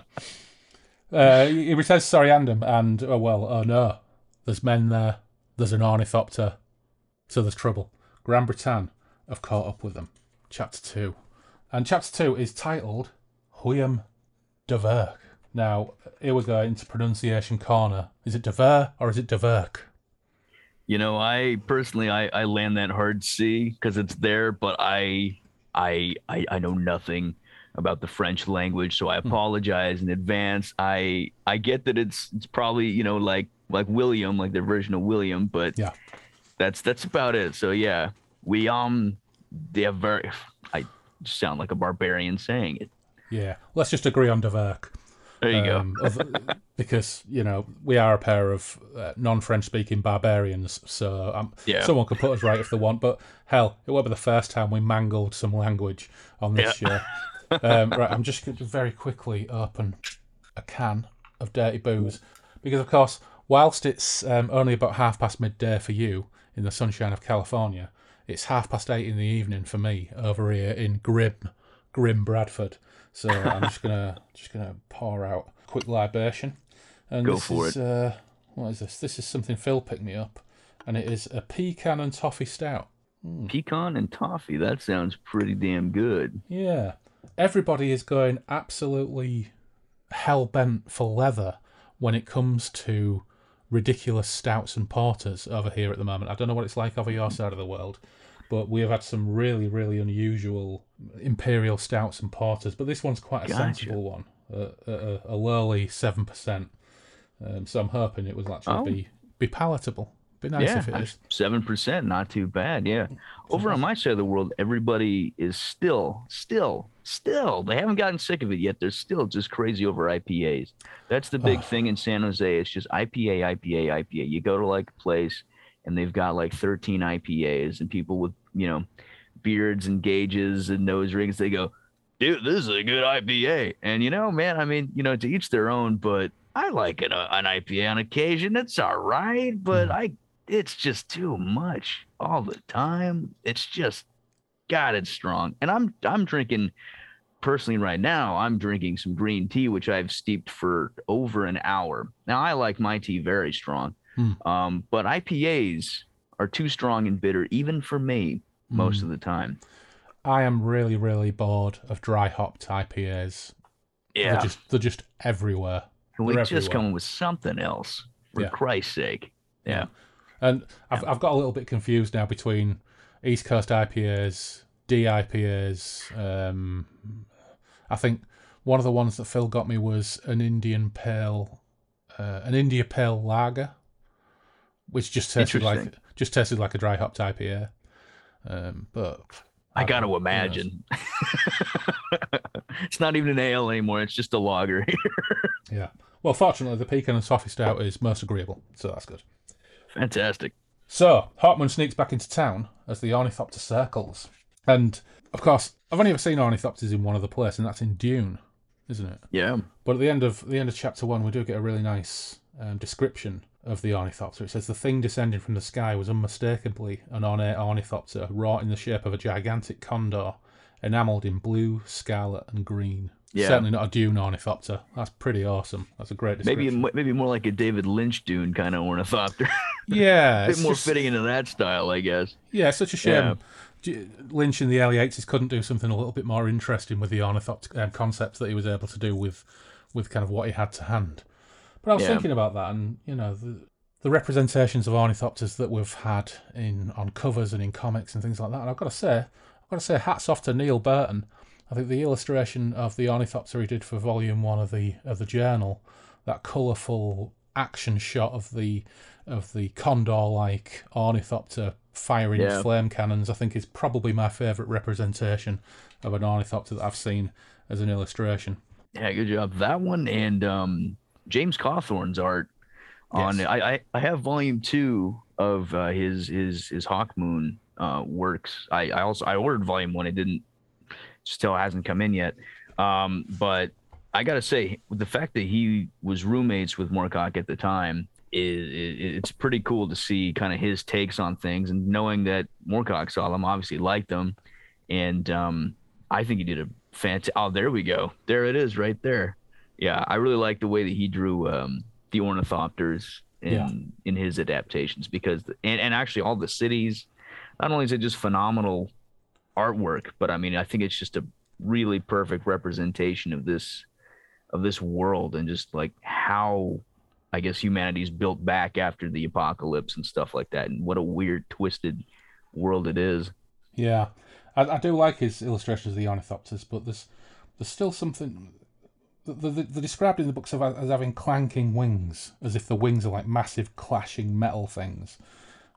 Uh, he returns to Soryandum, and oh well, oh no, there's men there. There's an ornithopter, so there's trouble. Granbretan have caught up with them. Chapter two, and chapter two is titled Huyam de Verk. Now here we go into pronunciation corner. Is it de Ver or is it de Verk? You know, I personally I, I land that hard C because it's there, but I, I I I know nothing about the French language, so I Hmm. apologize in advance. I I get that it's it's probably you know like like William, like their version of William, but Yeah. that's that's about it. So yeah, we um very I sound like a barbarian saying it. Yeah, let's just agree on D'Averc. There you um, other- because you know we are a pair of uh, non-French speaking barbarians, so um, Yeah. someone could put us right if they want. But hell, it won't be the first time we mangled some language on this show. Um, right, I'm just going to very quickly open a can of dirty booze because, of course, whilst it's um, only about half past midday for you in the sunshine of California, it's half past eight in the evening for me over here in grim, grim Bradford. So I'm just gonna just gonna pour out a quick libation, and Go this for is uh, what is this? This is something Phil picked me up, and it is a pecan and toffee stout. Pecan and toffee. That sounds pretty damn good. Yeah. Everybody is going absolutely hell bent for leather when it comes to ridiculous stouts and porters over here at the moment. I don't know what it's like over your side of the world, but we have had some really, really unusual imperial stouts and porters. But this one's quite a Gotcha. sensible one, uh, a, a lowly seven percent. Um, so I'm hoping it will actually Oh. be be palatable. Be nice yeah, if it is. seven percent, not too bad. Yeah. Over on my side of the world, everybody is still, still, still. They haven't gotten sick of it yet. They're still just crazy over IPAs. That's the big Ugh. thing in San Jose. It's just IPA, IPA, IPA. You go to like a place, and they've got like thirteen IPAs, and people with you know beards and gauges and nose rings. They go, dude, this is a good IPA. And you know, man, I mean, you know, to each their own. But I like an, uh, an IPA on occasion. It's all right, but I it's just too much all the time. It's just God, it's strong. And I'm I'm drinking personally right now, I'm drinking some green tea, which I've steeped for over an hour. Now I like my tea very strong. Hmm. Um, but IPAs are too strong and bitter, even for me, most of the time. I am really, really bored of dry hopped IPAs. Yeah. They're just they're just everywhere. Can we they're just everywhere. come with something else? For Yeah. Christ's sake. Yeah. And I've I've got a little bit confused now between East Coast IPAs, DIPAs. Um, I think one of the ones that Phil got me was an Indian Pale, uh, an India Pale Lager, which just tasted like just tasted like a dry hopped IPA. Um, but I don't got to imagine. it's not even an ale anymore. It's just a lager. Yeah. Well, fortunately, the pecan and toffee stout is most agreeable, so that's good. Fantastic. So, Hawkmoon sneaks back into town as the Ornithopter circles. And, of course, I've only ever seen Ornithopters in one other place, and that's in Dune, isn't it? Yeah. But at the end of the end of chapter one, we do get a really nice um, description of the Ornithopter. It says the thing descending from the sky was unmistakably an ornate Ornithopter, wrought in the shape of a gigantic condor, enamelled in blue, scarlet, and green. Yeah. Certainly not a Dune Ornithopter. That's pretty awesome. That's a great Maybe description. maybe more like a David Lynch Dune kind of ornithopter. yeah, a bit more just- fitting into that style, I guess. Yeah, such a shame. Yeah. Lynch in the early eighties couldn't do something a little bit more interesting with the ornithopter um, concept that he was able to do with, with kind of what he had to hand. But I was Yeah. thinking about that, and you know, the, the representations of ornithopters that we've had in on covers and in comics and things like that. And I've got to say, I've got to say, hats off to Neil Burton. I think the illustration of the ornithopter he did for volume one of the of the journal, that colourful action shot of the of the condor-like ornithopter firing Yeah. flame cannons, I think is probably my favourite representation of an ornithopter that I've seen as an illustration. Yeah, good job. That one and um, James Cawthorn's art on Yes. I, I I have volume two of uh, his his his Hawkmoon uh, works. I, I also I ordered volume one. It didn't still hasn't come in yet. Um, but I gotta say, the fact that he was roommates with Moorcock at the time is, is it's pretty cool to see kind of his takes on things and knowing that Moorcock saw them, obviously liked them, and um, I think he did a fantastic. Oh, there we go. There it is, right there. Yeah, I really like the way that he drew um, the ornithopters in Yeah. in his adaptations because and, and actually all the cities. Not only is it just phenomenal artwork, but I mean I think it's just a really perfect representation of this of this world and just like how I guess humanity's built back after the apocalypse and stuff like that. And what a weird, twisted world it is. Yeah, I, I do like his illustrations of the ornithopters, but there's there's still something. They're, they're described in the books as having clanking wings, as if the wings are like massive clashing metal things.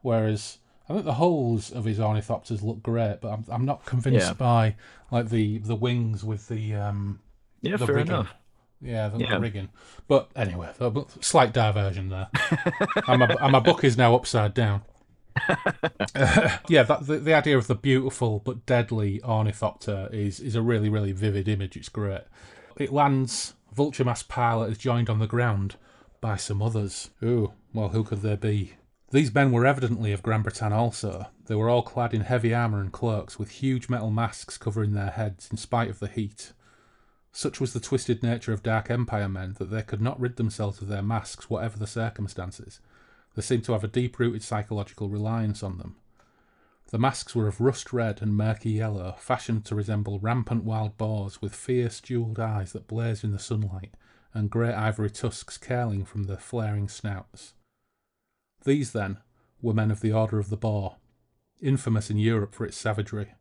Whereas I think the holes of his ornithopters look great, but I'm, I'm not convinced Yeah. by like the, the wings with the um Yeah, The fair rigging. enough. yeah the, Yeah. rigging. But anyway, slight diversion there. and, my, and my book is now upside down. yeah, that, the, the idea of the beautiful but deadly ornithopter is, is a really, really vivid image. It's great. It lands, Vulture Mass pilot is joined on the ground by some others. Ooh, well, who could they be? These men were evidently of Granbretan also. They were all clad in heavy armour and cloaks, with huge metal masks covering their heads in spite of the heat. Such was the twisted nature of Dark Empire men that they could not rid themselves of their masks, whatever the circumstances. They seemed to have a deep rooted psychological reliance on them. The masks were of rust red and murky yellow, fashioned to resemble rampant wild boars with fierce jewelled eyes that blazed in the sunlight, and great ivory tusks curling from their flaring snouts. These, then, were men of the Order of the Boar, infamous in Europe for its savagery.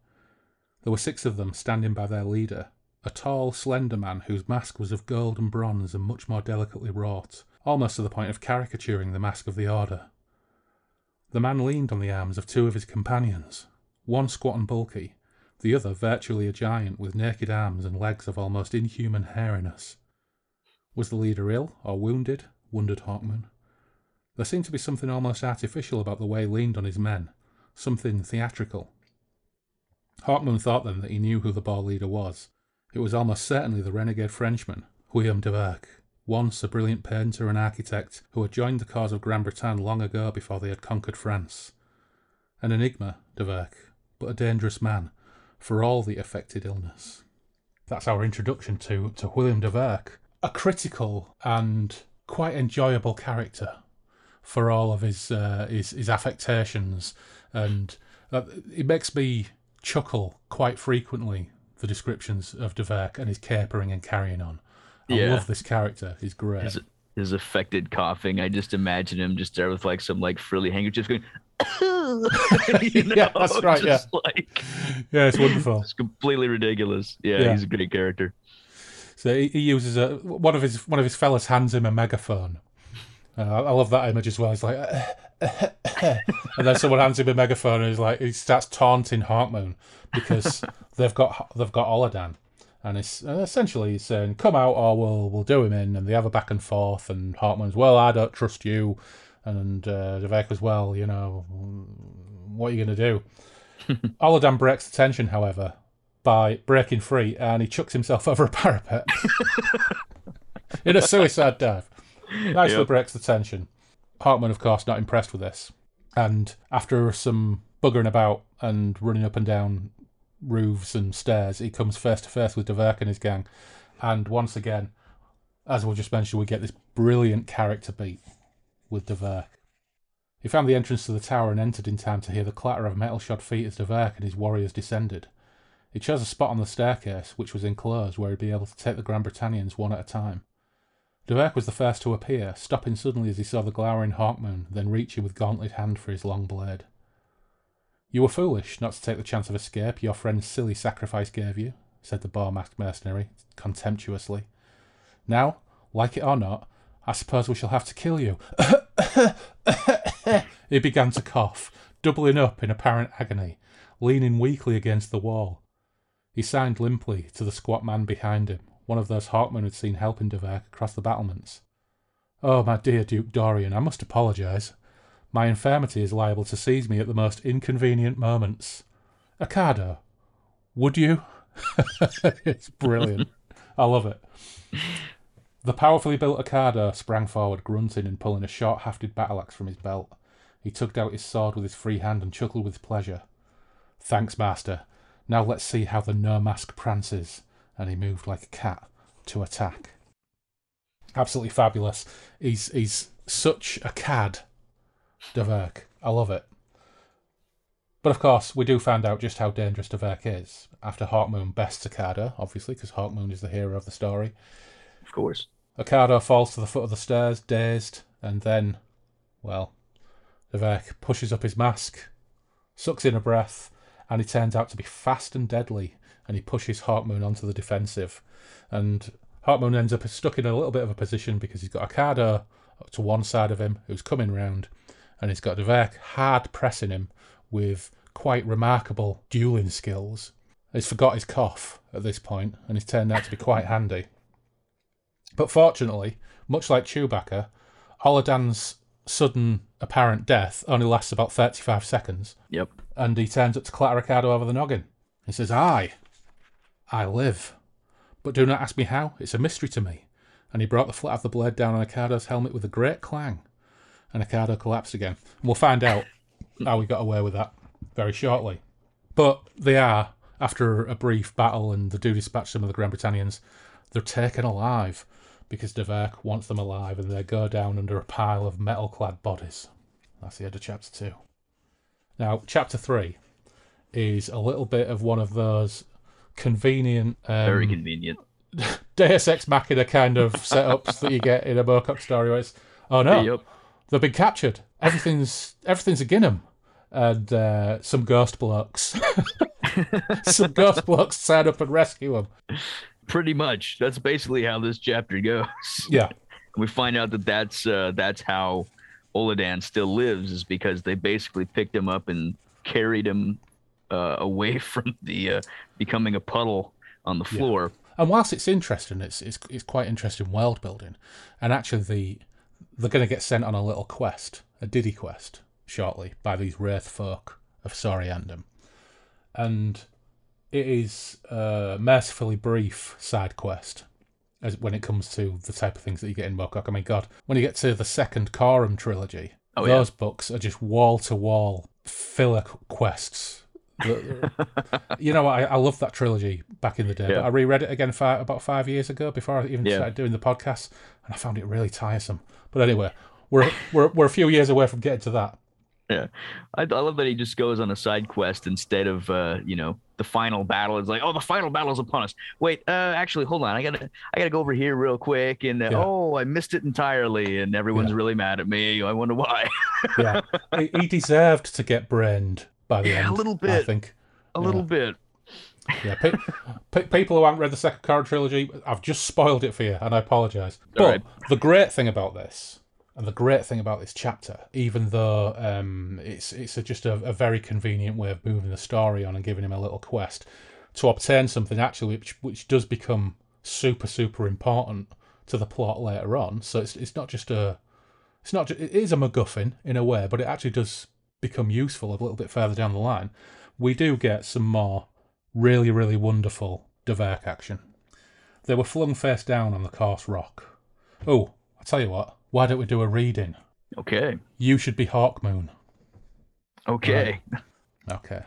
There were six of them standing by their leader, a tall, slender man whose mask was of gold and bronze and much more delicately wrought, almost to the point of caricaturing the mask of the Order. The man leaned on the arms of two of his companions, one squat and bulky, the other virtually a giant with naked arms and legs of almost inhuman hairiness. Was the leader ill or wounded? wondered Hawkmoon. There seemed to be something almost artificial about the way he leaned on his men, something theatrical. Hawkmoon thought then that he knew who the ball leader was. It was almost certainly the renegade Frenchman, William D'Averc, once a brilliant painter and architect who had joined the cause of Granbretan long ago before they had conquered France. An enigma, D'Averc, but a dangerous man, for all the affected illness. That's our introduction to, to William D'Averc, a critical and quite enjoyable character for all of his uh, his, his affectations, and uh, it makes me chuckle quite frequently. The descriptions of D'Averc and his capering and carrying on. I Yeah. love this character. He's great. His, his affected coughing. I just imagine him just there with like some like frilly handkerchief going. you know, Yeah, that's right, just Like yeah, it's wonderful. it's completely ridiculous. Yeah, Yeah. he's a great character. So he, he uses a one of his one of his fellas hands him a megaphone. Uh, I love that image as well. He's like, and then someone hands him a megaphone, and he's like, he starts taunting Hawkmoon because they've got they've got Oladahn, and it's essentially he's saying, "Come out, or we'll we'll do him in." And they have a back and forth, and Hawkmoon's, "Well, I don't trust you," and uh, D'Averc as well. You know, what are you going to do? Oladahn breaks the tension, however, by breaking free, and he chucks himself over a parapet in a suicide dive. Nicely Yep. breaks the tension. Hawkmoon, of course, not impressed with this. And after some buggering about and running up and down roofs and stairs, he comes face to face with D'Averc and his gang. And once again, as we'll just mentioned, we get this brilliant character beat with D'Averc. He found the entrance to the tower and entered in time to hear the clatter of metal shod feet as D'Averc and his warriors descended. He chose a spot on the staircase, which was enclosed, where he'd be able to take the Grand Britannians one at a time. D'Averc was the first to appear, stopping suddenly as he saw the glowering Hawkmoon, then reaching with gauntlet hand for his long blade. You were foolish not to take the chance of escape your friend's silly sacrifice gave you, said the bar-masked mercenary, contemptuously. Now, like it or not, I suppose we shall have to kill you. he began to cough, doubling up in apparent agony, leaning weakly against the wall. He signed limply to the squat man behind him, one of those Hawkmoon had seen helping D'Averc across the battlements. Oh, my dear Duke Dorian, I must apologise. My infirmity is liable to seize me at the most inconvenient moments. Ocado, would you? it's brilliant. I love it. The powerfully built Ocado sprang forward, grunting and pulling a short hafted battle axe from his belt. He tugged out his sword with his free hand and chuckled with pleasure. Thanks, master. Now let's see how the no mask prances. And he moved like a cat to attack. Absolutely fabulous. He's he's such a cad, D'Averc. I love it. But of course, we do find out just how dangerous D'Averc is after Hawkmoon bests Ocado, obviously, because Hawkmoon is the hero of the story. Of course. Ocado falls to the foot of the stairs, dazed, and then, well, D'Averc pushes up his mask, sucks in a breath, and he turns out to be fast and deadly, and he pushes Hawkmoon onto the defensive. And Hawkmoon ends up stuck in a little bit of a position because he's got Ocado to one side of him who's coming round, and he's got D'Averc hard pressing him with quite remarkable dueling skills. He's forgot his cough at this point, and he's turned out to be quite handy. But fortunately, much like Chewbacca, Oladahn's sudden apparent death only lasts about 35 seconds, Yep. and he turns up to clatter Ricardo over the noggin. He says, I, I live. But do not ask me how, it's a mystery to me. And he brought the flat of the blade down on Ricardo's helmet with a great clang. And Ricardo collapsed again. And we'll find out how we got away with that very shortly. But they are, after a brief battle and they do dispatch some of the Grand Britannians, they're taken alive because D'Averc wants them alive and they go down under a pile of metal clad bodies. That's the end of chapter two. Now, chapter three is a little bit of one of those convenient, um, Very convenient. Deus Ex Machina kind of setups that you get in a Moorcock story where it's, oh no, Yep. They've been captured. Everything's everything's again them. And uh, some ghost blocks, some ghost blocks sign up and rescue them. Pretty much. That's basically how this chapter goes. Yeah, we find out that that's uh, that's how Oladahn still lives is because they basically picked him up and carried him uh, away from the uh, becoming a puddle on the floor. and whilst it's interesting, it's it's, it's quite interesting world building, and actually the they're going to get sent on a little quest, a Diddy quest, shortly by these wraith folk of Soryandum, and it is a mercifully brief side quest. As when it comes to the type of things that you get in Moorcock, I mean, God, when you get to the second Corum trilogy, Oh, yeah. those books are just wall to wall filler quests. You know, I, I love that trilogy back in the day, Yeah. but I reread it again fi about five years ago before I even Yeah. started doing the podcast, and I found it really tiresome. But anyway, we're we're we're a few years away from getting to that. Yeah, I, I love that he just goes on a side quest instead of uh, you know the final battle. It's like, oh, the final battle's upon us. Wait, uh, actually, hold on. I gotta I gotta go over here real quick. And uh, Yeah. oh, I missed it entirely, and everyone's Yeah. really mad at me. I wonder why. Yeah, he, he deserved to get brained by the Yeah, a little bit. I think. a little bit. Yeah, pe- pe- people who haven't read the second Corum trilogy, I've just spoiled it for you, and I apologise. But right. the great thing about this, and the great thing about this chapter, even though um, it's it's a, just a, a very convenient way of moving the story on and giving him a little quest to obtain something actually which which does become super super important to the plot later on. So it's it's not just a it's not ju- it is a MacGuffin in a way, but it actually does become useful a little bit further down the line. We do get some more really, really wonderful D'Averc action. They were flung face down on the coarse rock. Oh, I tell you what, why don't we do a reading? Okay. You should be Hawkmoon. Okay. Okay.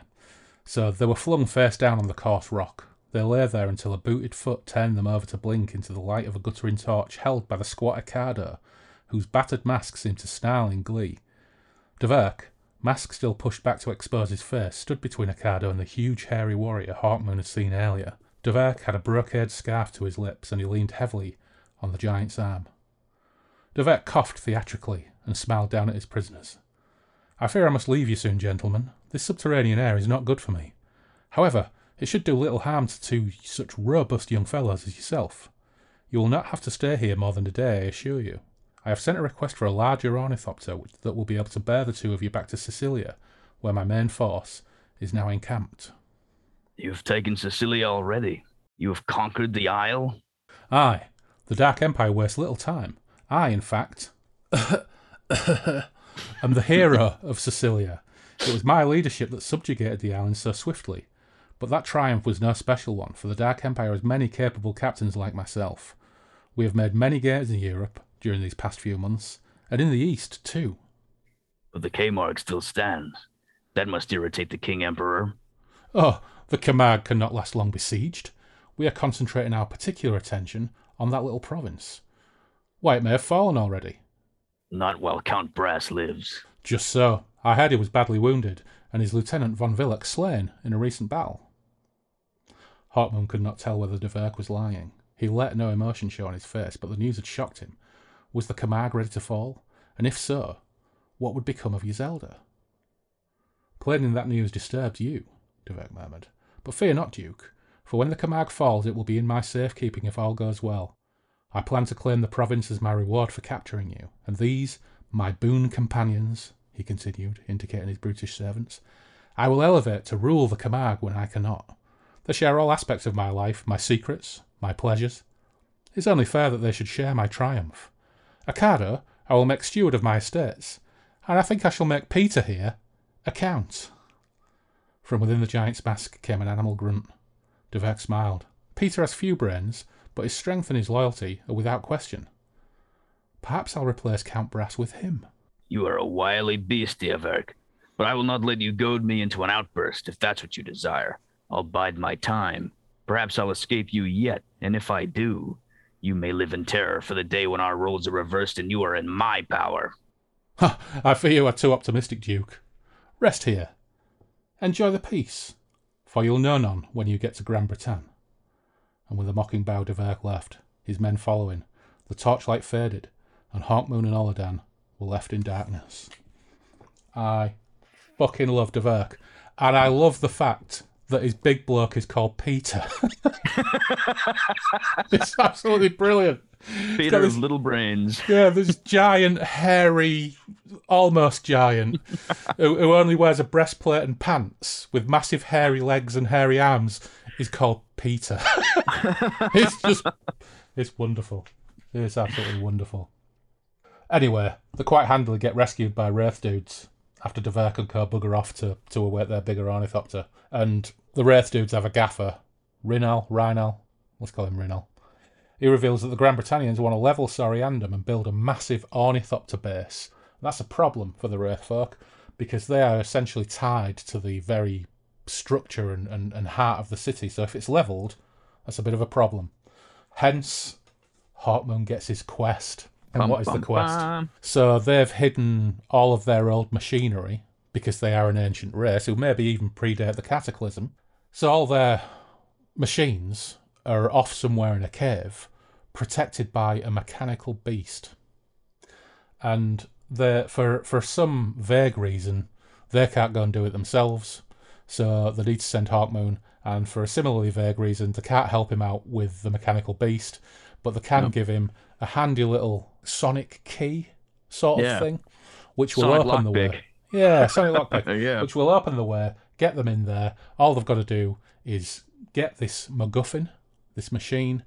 So they were flung face down on the coarse rock. They lay there until a booted foot turned them over to blink into the light of a guttering torch held by the squat Ocado, whose battered mask seemed to snarl in glee. Deverk, mask still pushed back to expose his face, stood between Ocado and the huge hairy warrior Hawkmoon had seen earlier. D'Averc had a brocade scarf to his lips and he leaned heavily on the giant's arm. D'Averc coughed theatrically and smiled down at his prisoners. I fear I must leave you soon, gentlemen. This subterranean air is not good for me. However, it should do little harm to two such robust young fellows as yourself. You will not have to stay here more than a day, I assure you. I have sent a request for a larger ornithopter that will be able to bear the two of you back to Sicilia, where my main force is now encamped. You've taken Sicilia already. You have conquered the Isle. Aye, the Dark Empire wastes little time. I, in fact, am the hero of Sicilia. It was my leadership that subjugated the island so swiftly. But that triumph was no special one, for the Dark Empire has many capable captains like myself. We have made many gains in Europe during these past few months, and in the East too. But the Kamarg still stands. That must irritate the King Emperor. Oh, the Kamarg cannot last long besieged. We are concentrating our particular attention on that little province. Why, it may have fallen already. Not while Count Brass lives. Just so. I heard he was badly wounded, and his lieutenant von Villach slain in a recent battle. Hawkmoon could not tell whether D'Averc was lying. He let no emotion show on his face, but the news had shocked him. Was the Kamarg ready to fall? And if so, what would become of Yisselda? Plainly that news disturbed you, D'Averc murmured. But fear not, Duke, for when the Kamarg falls, it will be in my safekeeping if all goes well. I plan to claim the province as my reward for capturing you, and these, my boon companions, he continued, indicating his brutish servants, I will elevate to rule the Kamarg when I cannot. They share all aspects of my life, my secrets, my pleasures. It's only fair that they should share my triumph. Akado, I will make steward of my estates, and I think I shall make Peter here a count. From within the giant's mask came an animal grunt. D'Averc smiled. Peter has few brains, but his strength and his loyalty are without question. Perhaps I'll replace Count Brass with him. You are a wily beast, D'Averc, but I will not let you goad me into an outburst if that's what you desire. I'll bide my time. Perhaps I'll escape you yet, and if I do, you may live in terror for the day when our roles are reversed and you are in my power. Ha! I fear you are too optimistic, Duke. Rest here. Enjoy the peace, for you'll know none when you get to Grand Bretagne. And with a mocking bow, D'Averc left, his men following. The torchlight faded, and Hawkmoon and Oladahn were left in darkness. I fucking love D'Averc, and I love the fact that his big bloke is called Peter. it's absolutely brilliant. Peter this- of little brains. Yeah, this giant, hairy, almost giant, who, who only wears a breastplate and pants with massive hairy legs and hairy arms, is called Peter. it's just, it's wonderful. It's absolutely wonderful. Anyway, they quite handily get rescued by Wraith dudes after D'Averc and Co bugger off to, to await their bigger ornithopter. And the Wraith dudes have a gaffer, Rinal, Rhinal, let's call him Rinal. He reveals that the Grand Britannians want to level Soryandum and build a massive ornithopter base. That's a problem for the Wraith folk because they are essentially tied to the very structure and, and, and heart of the city. So if it's levelled, that's a bit of a problem. Hence, Hawkmoon gets his quest. And Bum, what is the quest? bum. So they've hidden all of their old machinery because they are an ancient race who maybe even predate the cataclysm. So all their machines are off somewhere in a cave, protected by a mechanical beast. And they for for some vague reason, they can't go and do it themselves. So they need to send Hawkmoon, and for a similarly vague reason, they can't help him out with the mechanical beast, but they can Yep. give him a handy little sonic key sort of thing, which will Sonic open the way. Yeah, sonic lockpick, Yeah. which will open the way, get them in there. All they've got to do is get this MacGuffin, this machine,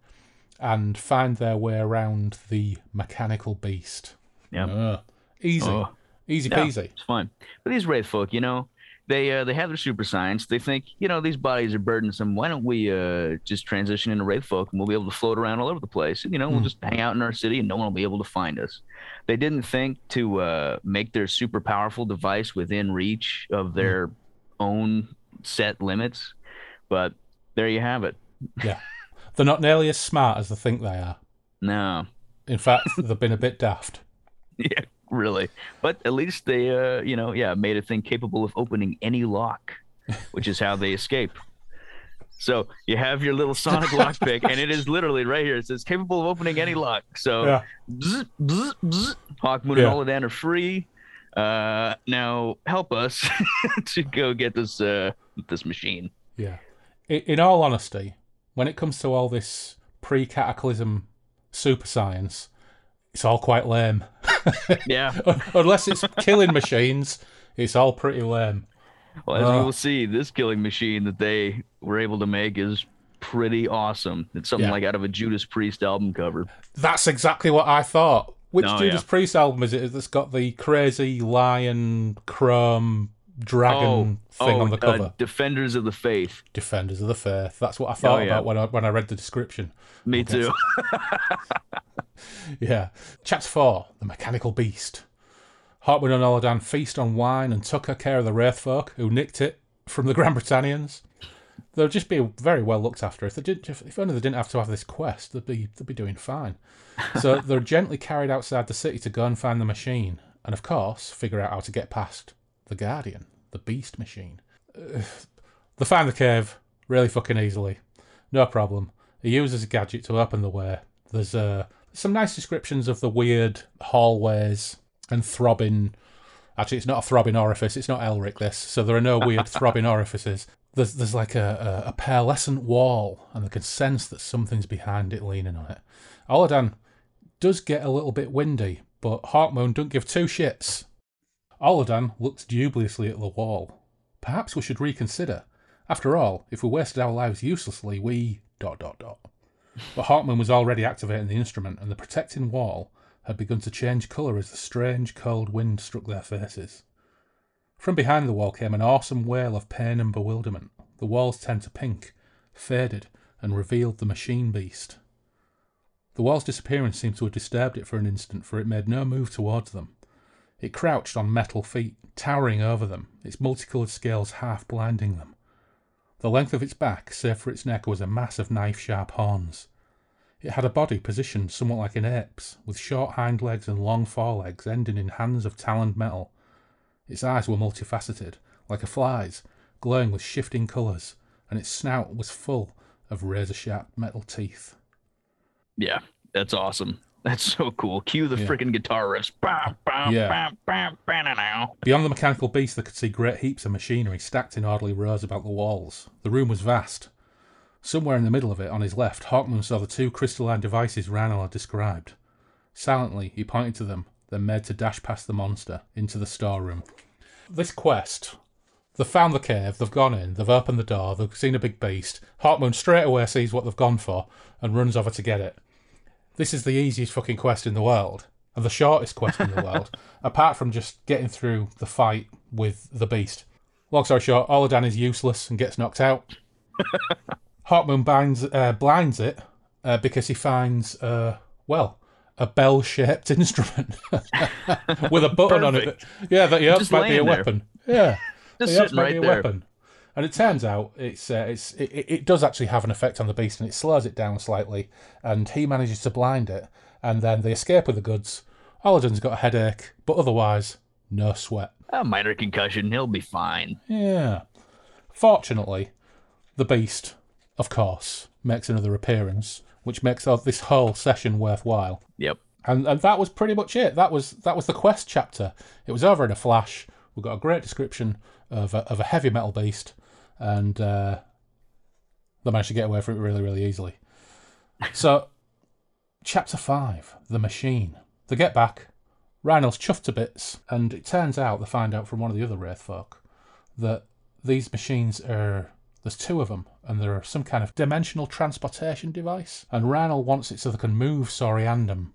and find their way around the mechanical beast. Yeah. Ah, easy, Oh. easy Yeah, peasy. it's fine. But these red folk, you know, they uh, they have their super science. They think, you know, these bodies are burdensome. Why don't we uh, just transition into wraith folk and we'll be able to float around all over the place? And, you know, we'll Hmm. just hang out in our city and no one will be able to find us. They didn't think to uh, make their super powerful device within reach of their own set limits. But there you have it. Yeah. They're not nearly as smart as they think they are. No. In fact, they've been a bit daft. Yeah, really. But at least they, uh, you know, yeah, made a thing capable of opening any lock, which is how they escape. So you have your little sonic lockpick, and it is literally right here. It says capable of opening any lock. So Yeah. bzz, bzz, bzz, Hawkmoon Yeah. and Oladahn are free. Uh, now help us to go get this uh this machine. Yeah. I- In all honesty, when it comes to all this pre-cataclysm super science, it's all quite lame. Yeah. Unless it's killing machines, it's all pretty lame. Well, as Uh. we will see, this killing machine that they were able to make is pretty awesome. It's something Yeah. like out of a Judas Priest album cover. That's exactly what I thought. Which Oh, Judas yeah. Priest album is it that's got the crazy lion, chrome, dragon thing on the uh, cover? Defenders of the Faith. Defenders of the Faith. That's what I thought Oh, yeah. about when I when I read the description. Me too. Yeah. Chapter 4 The Mechanical Beast. Hawkmoon and Oladahn feast on wine and took care of the Wraith folk who nicked it from the Grand Britannians. They'll just be very well looked after. If they did, if, if only they didn't have to have this quest, they'd be they'd be doing fine. So they're gently carried outside the city to go and find the machine, and of course figure out how to get past the Guardian, the Beast machine. Uh, they find the cave really fucking easily, no problem. He uses a gadget to open the way. There's uh, some nice descriptions of the weird hallways and throbbing. Actually, it's not a throbbing orifice. It's not Elric. This, so there are no weird throbbing orifices. There's there's like a, a, a pearlescent wall, and they can sense that something's behind it, leaning on it. Oladahn does get a little bit windy, but Hawkmoon don't give two shits. Oladahn looks dubiously at the wall. Perhaps we should reconsider. After all, if we wasted our lives uselessly, we dot dot dot. But Hawkmoon was already activating the instrument, and the protecting wall had begun to change colour as the strange cold wind struck their faces. From behind the wall came an awesome wail of pain and bewilderment. The walls turned to pink, faded, and revealed the machine beast. The wall's disappearance seemed to have disturbed it for an instant, for it made no move towards them. It crouched on metal feet, towering over them, its multicoloured scales half blinding them. The length of its back, save for its neck, was a mass of knife sharp horns. It had a body positioned somewhat like an ape's, with short hind legs and long forelegs ending in hands of taloned metal. Its eyes were multifaceted, like a fly's, glowing with shifting colours, and its snout was full of razor sharp metal teeth. Yeah, that's awesome. That's so cool. Cue the Yeah. freaking guitar riffs. Bah, bah, Yeah. bah, bah, bah, nah, nah. Beyond the mechanical beast, they could see great heaps of machinery stacked in orderly rows about the walls. The room was vast. Somewhere in the middle of it, on his left, Hawkmoon saw the two crystalline devices Rinal had described. Silently, he pointed to them, then made to dash past the monster into the storeroom. This quest, they've found the cave, they've gone in, they've opened the door, they've seen a big beast. Hawkmoon straight away sees what they've gone for and runs over to get it. This is the easiest fucking quest in the world, and the shortest quest in the world, apart from just getting through the fight with the beast. Long story short, Oladahn is useless and gets knocked out. Hawkmoon binds, uh, blinds it uh, because he finds, uh, well, a bell-shaped instrument with a button on it. Perfect. Yeah, that Just might be a there. weapon. Yeah, Just sitting might right be a there. weapon. And it turns out it's uh, it's it, it does actually have an effect on the beast, and it slows it down slightly. And he manages to blind it, and then they escape with the goods. Oladahn's got a headache, but otherwise, no sweat. A minor concussion. He'll be fine. Yeah. Fortunately, the beast, of course, makes another appearance, which makes this whole session worthwhile. Yep. And and that was pretty much it. That was that was the quest chapter. It was over in a flash. We got a great description of a, of a heavy metal beast, and uh, they managed to get away from it really really easily. So, chapter five, the machine. They get back. Rhinel's chuffed to bits, and it turns out they find out from one of the other wraith folk that these machines are there's two of them, and they're some kind of dimensional transportation device. And Rhinel wants it so they can move Soryandum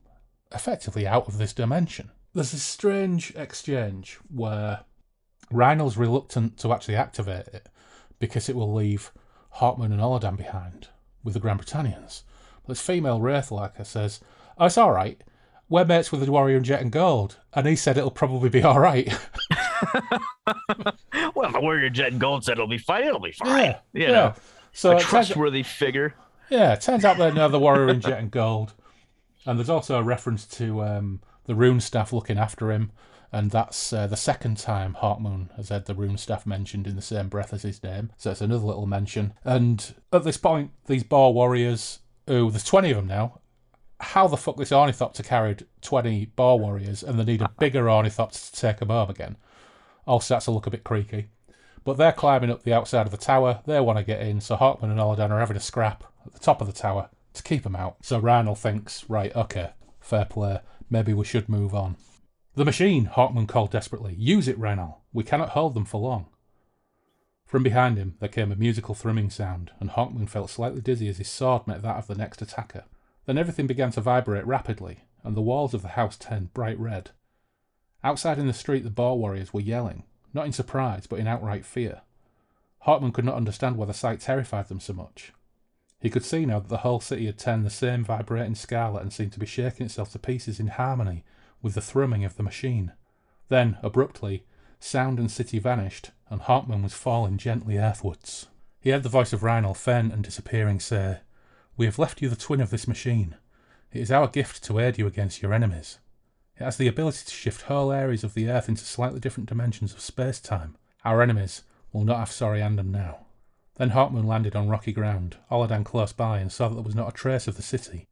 effectively out of this dimension. There's this strange exchange where Rhinel's reluctant to actually activate it because it will leave Hawkmoon and Oladahn behind with the Grand Britannians. But this female Wraith Lurker says, Oh, it's alright. We're mates with the Warrior and Jet and Gold. And he said it'll probably be alright. Well, the Warrior Jet and Gold said it'll be fine. It'll be fine. You know, So a it turns- trustworthy figure. Yeah, it turns out they know the warrior in jet and gold. And there's also a reference to um, the rune staff looking after him. And that's uh, the second time Hawkmoon has had the rune staff mentioned in the same breath as his name. So it's another little mention. And at this point, these Boar warriors, who there's 20 of them now, how the fuck this Ornithopter carried 20 Boar warriors and they need a bigger Ornithopter to take them home again all starts to look a bit creaky. But they're climbing up the outside of the tower. They want to get in, so Hawkmoon and Oladahn are having a scrap at the top of the tower to keep them out. So Randall thinks, right, okay, fair play. Maybe we should move on. The machine, Hawkmoon called desperately. Use it, Randall. We cannot hold them for long. From behind him, there came a musical thrumming sound, and Hawkmoon felt slightly dizzy as his sword met that of the next attacker. Then everything began to vibrate rapidly, and the walls of the house turned bright red. Outside in the street, the Boar warriors were yelling, not in surprise, but in outright fear. Hawkmoon could not understand why the sight terrified them so much. He could see now that the whole city had turned the same vibrating scarlet and seemed to be shaking itself to pieces in harmony with the thrumming of the machine. Then, abruptly, sound and city vanished, and Hawkmoon was falling gently earthwards. He heard the voice of Rhinel faint and disappearing say, We have left you the twin of this machine. It is our gift to aid you against your enemies. It has the ability to shift whole areas of the Earth into slightly different dimensions of space time. Our enemies will not have Soryandum now. Then Hawkmoon landed on rocky ground, Oladahn close by, and saw that there was not a trace of the city.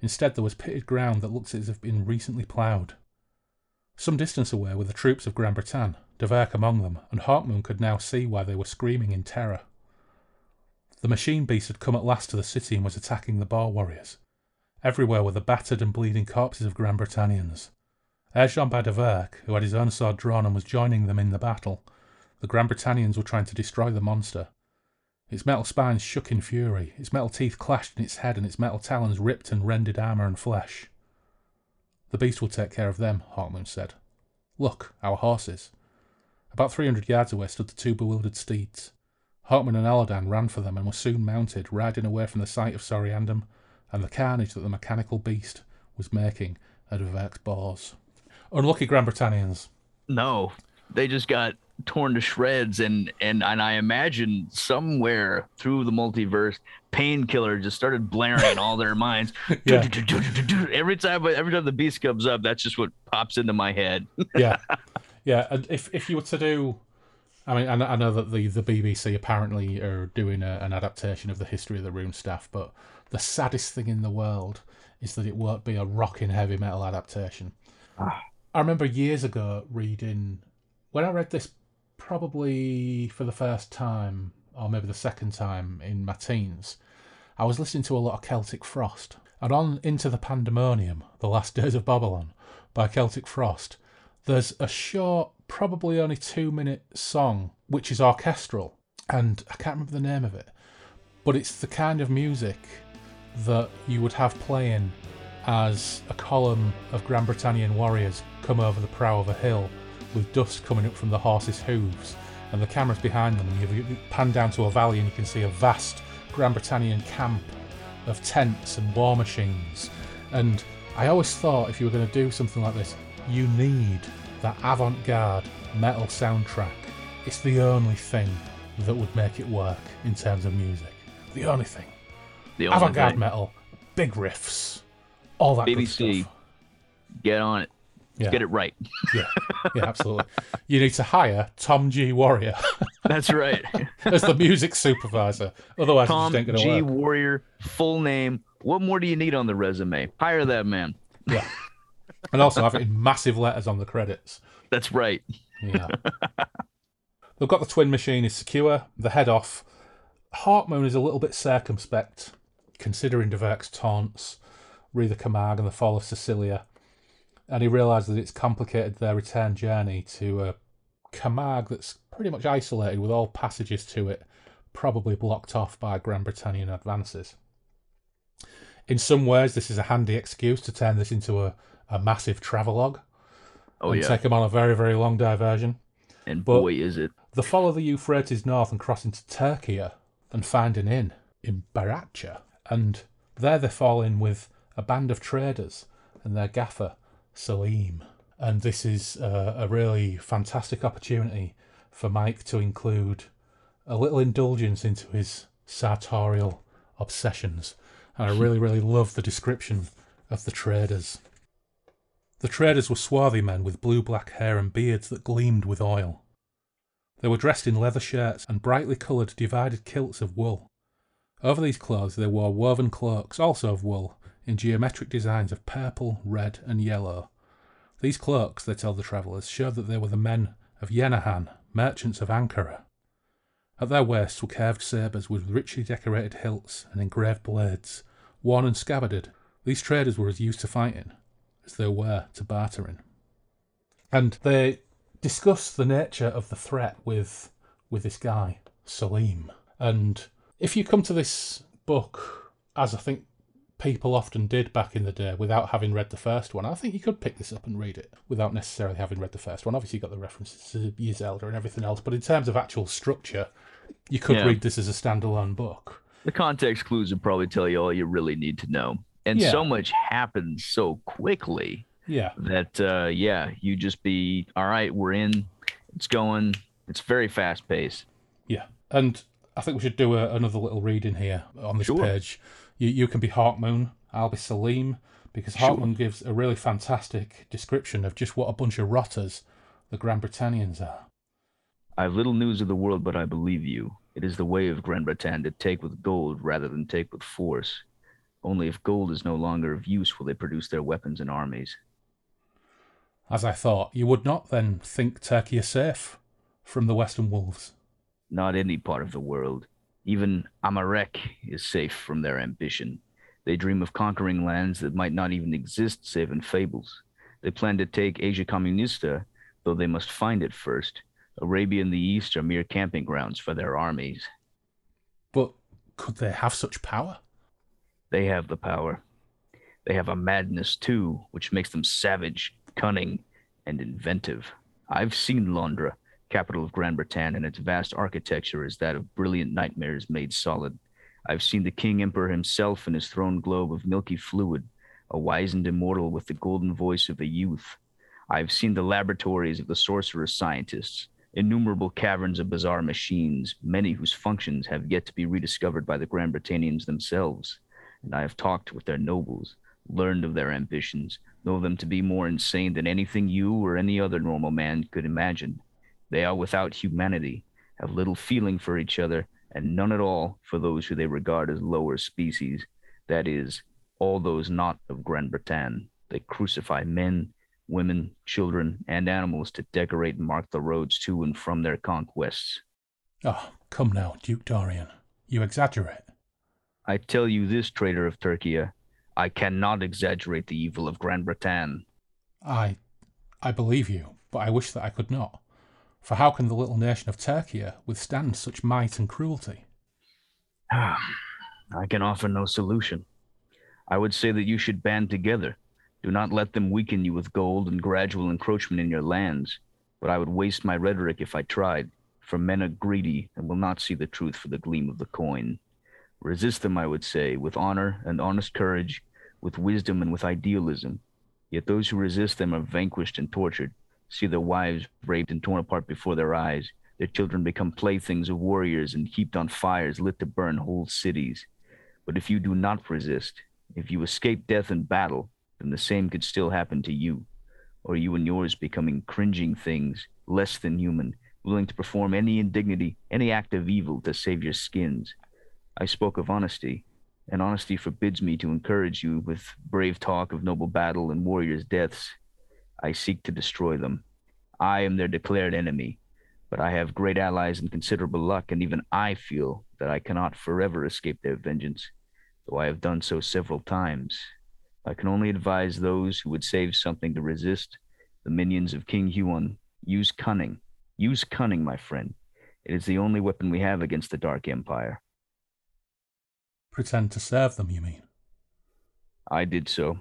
Instead, there was pitted ground that looked as if it had been recently ploughed. Some distance away were the troops of Gran Bretan, D'Averc among them, and Hawkmoon could now see why they were screaming in terror. The machine beast had come at last to the city and was attacking the Boar warriors. Everywhere were the battered and bleeding corpses of Granbretanians. Urged on by D'Averc, who had his own sword drawn and was joining them in the battle, the Granbretanians were trying to destroy the monster. Its metal spines shook in fury, its metal teeth clashed in its head, and its metal talons ripped and rended armour and flesh. The beast will take care of them, Hawkmoon said. Look, our horses. About three hundred yards away stood the two bewildered steeds. Hawkmoon and Oladahn ran for them and were soon mounted, riding away from the sight of Soryandum and the carnage that the mechanical beast was making at D'Averc's Boars. Unlucky Grand Britannians. No, they just got torn to shreds and and and I imagine somewhere through the multiverse painkiller just started blaring in all their minds Yeah. every time every time the beast comes up that's just what pops into my head yeah, yeah. And if if you were to do, I mean, I, know- I know that the the BBC apparently are doing a, an adaptation of the history of the Rune Staff, but the saddest thing in the world is that it won't be a rocking heavy metal adaptation. Ah. I remember years ago reading when I read this probably for the first time or maybe the second time in my teens. I was listening to a lot of Celtic Frost, and on Into the Pandemonium, The Last Days of Babylon by Celtic Frost, there's a short, probably only two minute song which is orchestral, and I can't remember the name of it, but it's the kind of music that you would have playing as a column of Granbretanian warriors come over the brow of a hill with dust coming up from the horses' hooves, and the camera's behind them, and you pan down to a valley and you can see a vast Granbretanian camp of tents and war machines. And I always thought if you were going to do something like this, you need that avant garde metal soundtrack. It's the only thing that would make it work in terms of music. The only thing. the only Avant garde metal, big riffs, all that good BBC. get on it Yeah. get it right Yeah, yeah, absolutely. you need to hire Tom G. Warrior that's right as the music supervisor. Otherwise, Tom it just ain't G work. Warrior full name what more do you need on the resume hire that man Yeah. And also have it in massive letters on the credits. that's right Yeah. They've got the twin machine is secure, the head off. Hawkmoon is a little bit circumspect, considering D'Averc's taunts, re the Kamarg and the fall of Sicilia, and he realises that it's complicated their return journey to a Kamarg that's pretty much isolated with all passages to it probably blocked off by Granbretanian advances. In some ways, this is a handy excuse to turn this into a, a massive travelogue oh and yeah take them on a very, very long diversion. and but- boy is it They follow the Euphrates north and cross into Turkey uh, and find an inn in Baratcha. And there they fall in with a band of traders and their gaffer, Salim. And this is uh, a really fantastic opportunity for Mike to include a little indulgence into his sartorial obsessions. And I really, really love the description of the traders. The traders were swarthy men with blue black hair and beards that gleamed with oil. They were dressed in leather shirts and brightly coloured divided kilts of wool. Over these clothes they wore woven cloaks, also of wool, in geometric designs of purple, red, and yellow. These cloaks, they tell the travellers, showed that they were the men of Yenahan, merchants of Ankara. At their waists were curved sabres with richly decorated hilts and engraved blades, worn and scabbarded. These traders were as used to fighting as they were to bartering. And they discuss the nature of the threat with with this guy, Salim. And if you come to this book, as I think people often did back in the day without having read the first one, I think you could pick this up and read it without necessarily having read the first one. Obviously, you got the references to Zelda and everything else, but in terms of actual structure, you could Yeah. read this as a standalone book. the context clues would probably tell you all you really need to know and Yeah. so much happens so quickly Yeah, that uh yeah you just be all right we're in it's going it's very fast paced yeah. And I think we should do a, another little reading here on this Sure. page. You you can be Hawkmoon, I'll be Salim, because Sure. Hawkmoon gives a really fantastic description of just what a bunch of rotters the Granbretanians are. i have little news of the world but i believe you It is the way of Granbretan to take with gold rather than take with force. Only if gold is no longer of use will they produce their weapons and armies. As I thought, you would not then think Turkey is safe from the Western wolves. Not any part of the world. Even Amarehk is safe from their ambition. They dream of conquering lands that might not even exist save in fables. They plan to take Asia Communista, though they must find it first. Arabia and the East are mere camping grounds for their armies. But could they have such power? They have the power. They have a madness too, which makes them savage, cunning, and inventive. I've seen Londra, capital of Granbretan, and its vast architecture is that of brilliant nightmares made solid. I've seen the King Emperor himself in his throne globe of milky fluid, a wizened immortal with the golden voice of a youth. I've seen the laboratories of the sorcerer scientists, innumerable caverns of bizarre machines, many whose functions have yet to be rediscovered by the Granbretanians themselves. And I have talked with their nobles, learned of their ambitions, know them to be more insane than anything you or any other normal man could imagine. They are without humanity, have little feeling for each other, and none at all for those who they regard as lower species, that is, all those not of Granbretan. They crucify men, women, children, and animals to decorate and mark the roads to and from their conquests. Oh, come now, Duke Dorian. You exaggerate. I tell you this, traitor of Turkey, I cannot exaggerate the evil of Granbretan. I. I believe you, but I wish that I could not. For how can the little nation of Turkey withstand such might and cruelty? Ah, I can offer no solution. I would say that you should band together. Do not let them weaken you with gold and gradual encroachment in your lands. But I would waste my rhetoric if I tried, for men are greedy and will not see the truth for the gleam of the coin. Resist them, I would say, with honor and honest courage, with wisdom and with idealism. Yet those who resist them are vanquished and tortured, see their wives raped and torn apart before their eyes, their children become playthings of warriors and heaped on fires lit to burn whole cities. But if you do not resist, if you escape death in battle, then the same could still happen to you, or you and yours becoming cringing things, less than human, willing to perform any indignity, any act of evil to save your skins. I spoke of honesty, and honesty forbids me to encourage you with brave talk of noble battle and warriors' deaths. I seek to destroy them. I am their declared enemy, but I have great allies and considerable luck, and even I feel that I cannot forever escape their vengeance, though I have done so several times. I can only advise those who would save something to resist the minions of King Huon. Use cunning. Use cunning, my friend. It is the only weapon we have against the Dark Empire. Pretend to serve them, you mean? I did so.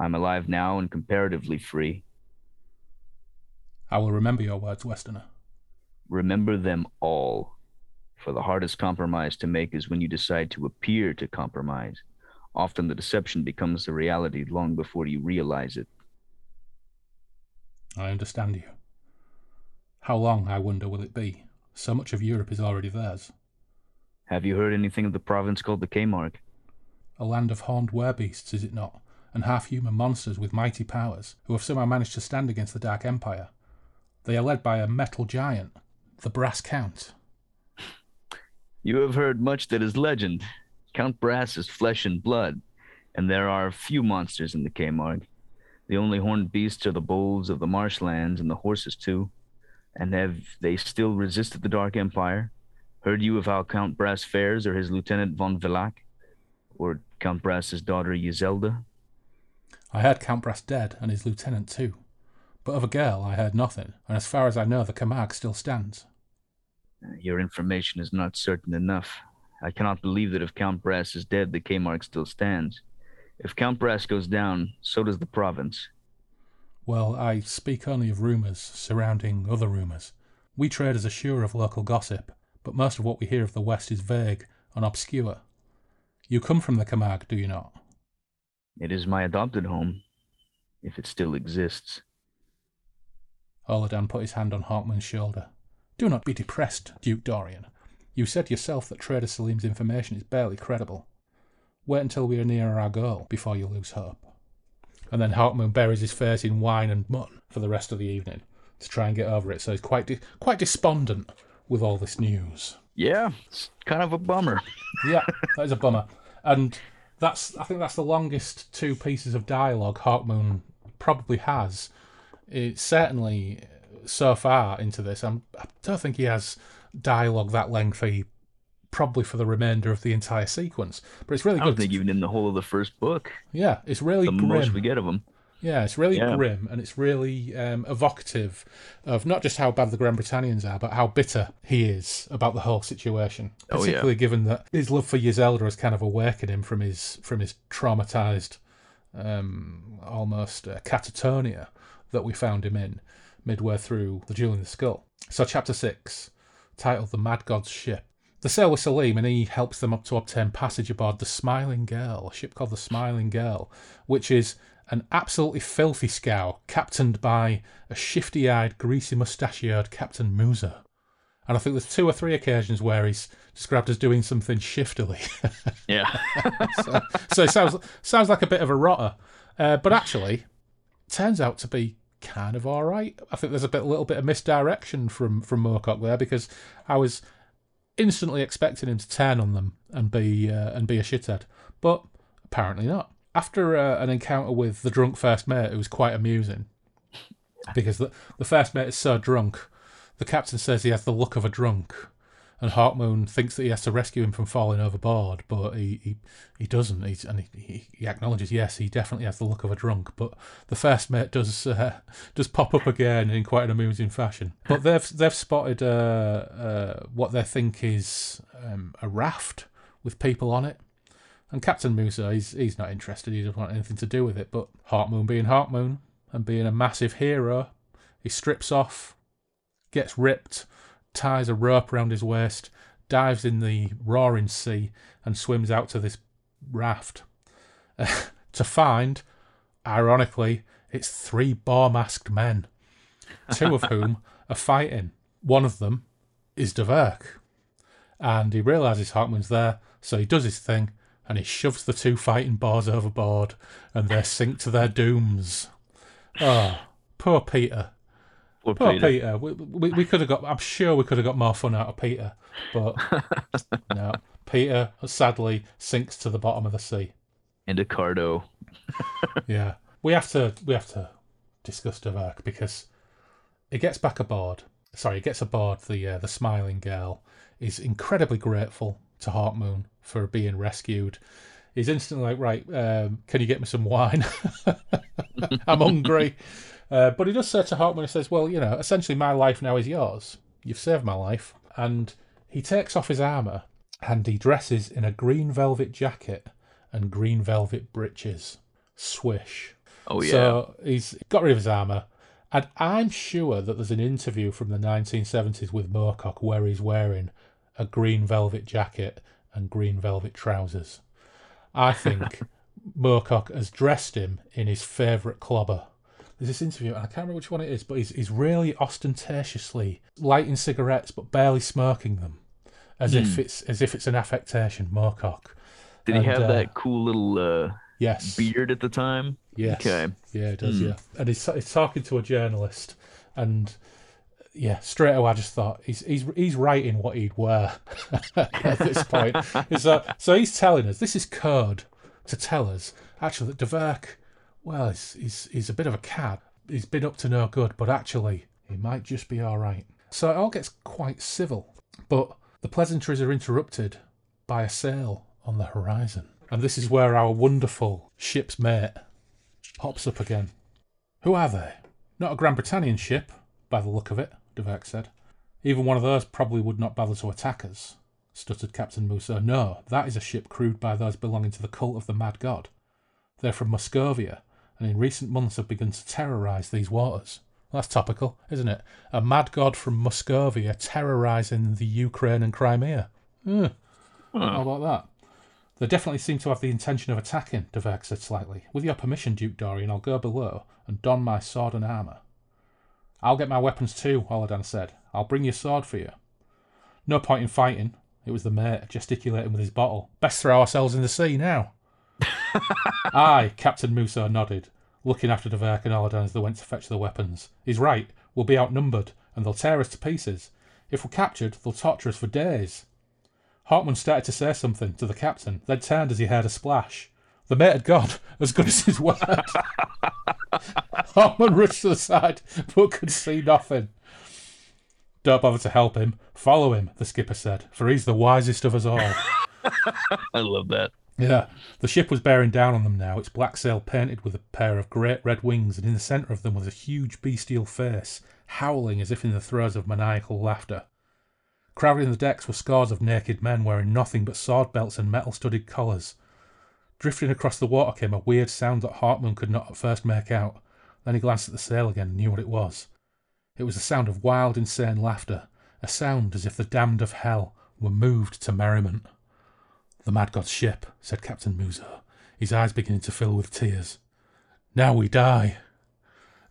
I'm alive now and comparatively free. I will remember your words, Westerner. Remember them all. For the hardest compromise to make is when you decide to appear to compromise. Often the deception becomes the reality long before you realize it. I understand you. How long, I wonder, will it be? So much of Europe is already theirs. Have you heard anything of the province called the Kamarg? A land of horned werbeasts, is it not? And half human monsters with mighty powers, who have somehow managed to stand against the Dark Empire. They are led by a metal giant, the Brass Count. You have heard much that is legend. Count Brass is flesh and blood, and there are few monsters in the Kamarg. The only horned beasts are the bulls of the marshlands and the horses too. And have they still resisted the Dark Empire? Heard you of how Count Brass fares or his lieutenant von Villach? Or Count Brass's daughter Yisselda? I heard Count Brass dead and his lieutenant too. But of a girl I heard nothing, and as far as I know the Kamarg still stands. Uh, your information is not certain enough. I cannot believe that if Count Brass is dead, the Kamarg still stands. If Count Brass goes down, so does the province. Well, I speak only of rumours surrounding other rumours. We traders are sure of local gossip, but most of what we hear of the West is vague and obscure. You come from the Kamarg, do you not? It is my adopted home, if it still exists. Oladahn put his hand on Hawkmoon's shoulder. Do not be depressed, Duke Dorian. You said yourself that Trader Salim's information is barely credible. Wait until we are nearer our goal before you lose hope. And then Hawkman buries his face in wine and mutton for the rest of the evening to try and get over it. So he's quite de- quite despondent with all this news. Yeah, it's kind of a bummer. Yeah, that is a bummer. And that's I think that's the longest two pieces of dialogue Hawkmoon probably has. It's certainly so far into this. I'm, I don't think he has dialogue that lengthy probably for the remainder of the entire sequence. But it's really I good. don't think even in the whole of the first book, yeah, it's really the grim. most we get of him. Yeah, it's really Yeah. grim and it's really um, evocative of not just how bad the Granbretanians are, but how bitter he is about the whole situation. Oh, yeah. Particularly given that his love for Yisselda has kind of awakened him from his from his traumatized, um, almost uh, catatonia that we found him in midway through the Jewel in the Skull. So, chapter six, titled "The Mad God's Ship." They sail with Salim, and he helps them up to obtain passage aboard the Smiling Girl, a ship called the Smiling Girl, which is an absolutely filthy scow captained by a shifty-eyed, greasy mustachioed Captain Musa. And I think there's two or three occasions where he's described as doing something shiftily. Yeah, so, so it sounds sounds like a bit of a rotter, uh, but actually turns out to be kind of all right. I think there's a bit, little bit of misdirection from from Moorcock there because I was instantly expecting him to turn on them and be uh, and be a shithead, but apparently not. After uh, an encounter with the drunk first mate, it was quite amusing because the the first mate is so drunk. The captain says he has the look of a drunk, and Hawkmoon thinks that he has to rescue him from falling overboard, but he he, he doesn't. He's, and he, he, acknowledges yes, he definitely has the look of a drunk. But the first mate does uh, does pop up again in quite an amusing fashion. But they've they've spotted uh, uh, what they think is um, a raft with people on it. And Captain Musa, he's he's not interested. He doesn't want anything to do with it. But Hawkmoon, being Hawkmoon and being a massive hero, he strips off, gets ripped, ties a rope around his waist, dives in the roaring sea, and swims out to this raft to find, ironically, it's three Boar masked men, two of whom are fighting. One of them is D'Averc, and he realizes Hawkmoon's there, so he does his thing and he shoves the two fighting Boars overboard, and they sink to their dooms. Oh, poor Peter. poor Poor Peter. Peter. We, we, we could have got. I'm sure we could have got more fun out of Peter, but no. Peter sadly sinks to the bottom of the sea. and Ricardo. Yeah, we have to. We have to discuss D'Averc because he gets back aboard. Sorry, he gets aboard the uh, the Smiling Girl. Is incredibly grateful to Hawkmoon for being rescued. He's instantly like, right, um, can you get me some wine? I'm hungry. Uh, but he does say to Hawkmoon, he says, well, you know, essentially my life now is yours. You've saved my life. And he takes off his armour and he dresses in a green velvet jacket and green velvet breeches. Swish. Oh yeah, So he's got rid of his armour. And I'm sure that there's an interview from the 1970s with Moorcock where he's wearing a green velvet jacket and green velvet trousers. I think Moorcock has dressed him in his favourite clobber. There's this interview, and I can't remember which one it is, but he's, he's really ostentatiously lighting cigarettes but barely smoking them, as if it's as if it's an affectation. Moorcock. did he have uh, that cool little uh, Yes. beard at the time? Yes. Okay. Yeah, it does. Hmm. Yeah, and he's, he's talking to a journalist, and yeah, straight away I just thought he's he's he's writing what he'd wear at this point. so so he's telling us this is code to tell us actually that D'Averc, well, he's he's he's a bit of a cad. He's been up to no good, but actually he might just be all right. So it all gets quite civil, but the pleasantries are interrupted by a sail on the horizon. And this is where our wonderful ship's mate pops up again. Who are they? Not a Granbretanian ship, by the look of it, D'Averc said. Even one of those probably would not bother to attack us, stuttered Captain Musa. No, that is a ship crewed by those belonging to the cult of the Mad God. They're from Muscovia, and in recent months have begun to terrorise these waters. That's topical, isn't it? A mad god from Muscovia terrorising the Ukraine and Crimea. Hmm. How about that? They definitely seem to have the intention of attacking, D'Averc said slightly. With your permission, Duke Dorian, I'll go below and don my sword and armour. I'll get my weapons too, Oladahn said. I'll bring your sword for you. No point in fighting. It was the mate gesticulating with his bottle. Best throw ourselves in the sea now. Aye, Captain Musa nodded, looking after D'Averc and Oladahn as they went to fetch the weapons. He's right. We'll be outnumbered, and they'll tear us to pieces. If we're captured, they'll torture us for days. Hawkmoon started to say something to the captain, then turned as he heard a splash. The mate had gone, as good as his word. Hawkmoon rushed to the side, but could see nothing. Don't bother to help him. Follow him, the skipper said, for he's the wisest of us all. I love that. Yeah. The ship was bearing down on them now, its black sail painted with a pair of great red wings, and in the centre of them was a huge bestial face, howling as if in the throes of maniacal laughter. Crowding the decks were scores of naked men wearing nothing but sword belts and metal studded collars. Drifting across the water came a weird sound that Hawkmoon could not at first make out. Then he glanced at the sail again and knew what it was. It was the sound of wild, insane laughter, a sound as if the damned of hell were moved to merriment. The mad god's ship, said Captain Musa, his eyes beginning to fill with tears. Now we die.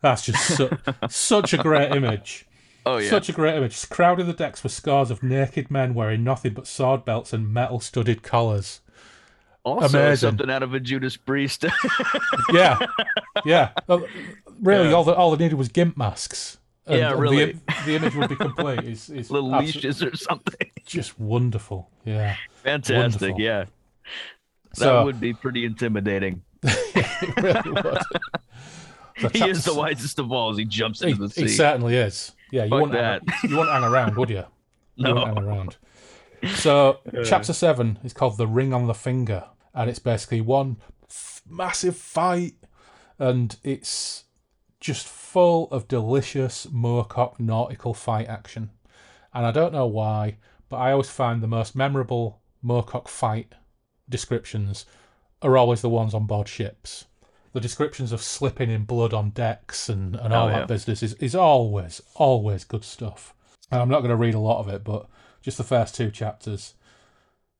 That's just su- such a great image. Oh yeah. Such a great image. Crowding the decks were scores of naked men wearing nothing but sword belts and metal studded collars. Also amazing. something out of a Judas Priest. Yeah, yeah. Really, Yeah. all that all they needed was gimp masks. And, Yeah, and the- really. The, image would be complete. It's, Little leashes or something. just wonderful. Yeah. Fantastic. Wonderful. Yeah. That So would be pretty intimidating. it really would. He is the wisest of all as he jumps He, into the he certainly is. Yeah, you Fuck wouldn't hang, you wouldn't hang around, would you? You No. wouldn't hang around. So chapter seven is called "The Ring on the Finger," and it's basically one f- massive fight, and it's just full of delicious Moorcock nautical fight action. And I don't know why, but I always find the most memorable Moorcock fight descriptions are always the ones on board ships. The descriptions of slipping in blood on decks and, and oh, all Oh, that business is, is always, always good stuff. And I'm not going to read a lot of it, but just the first two chapters.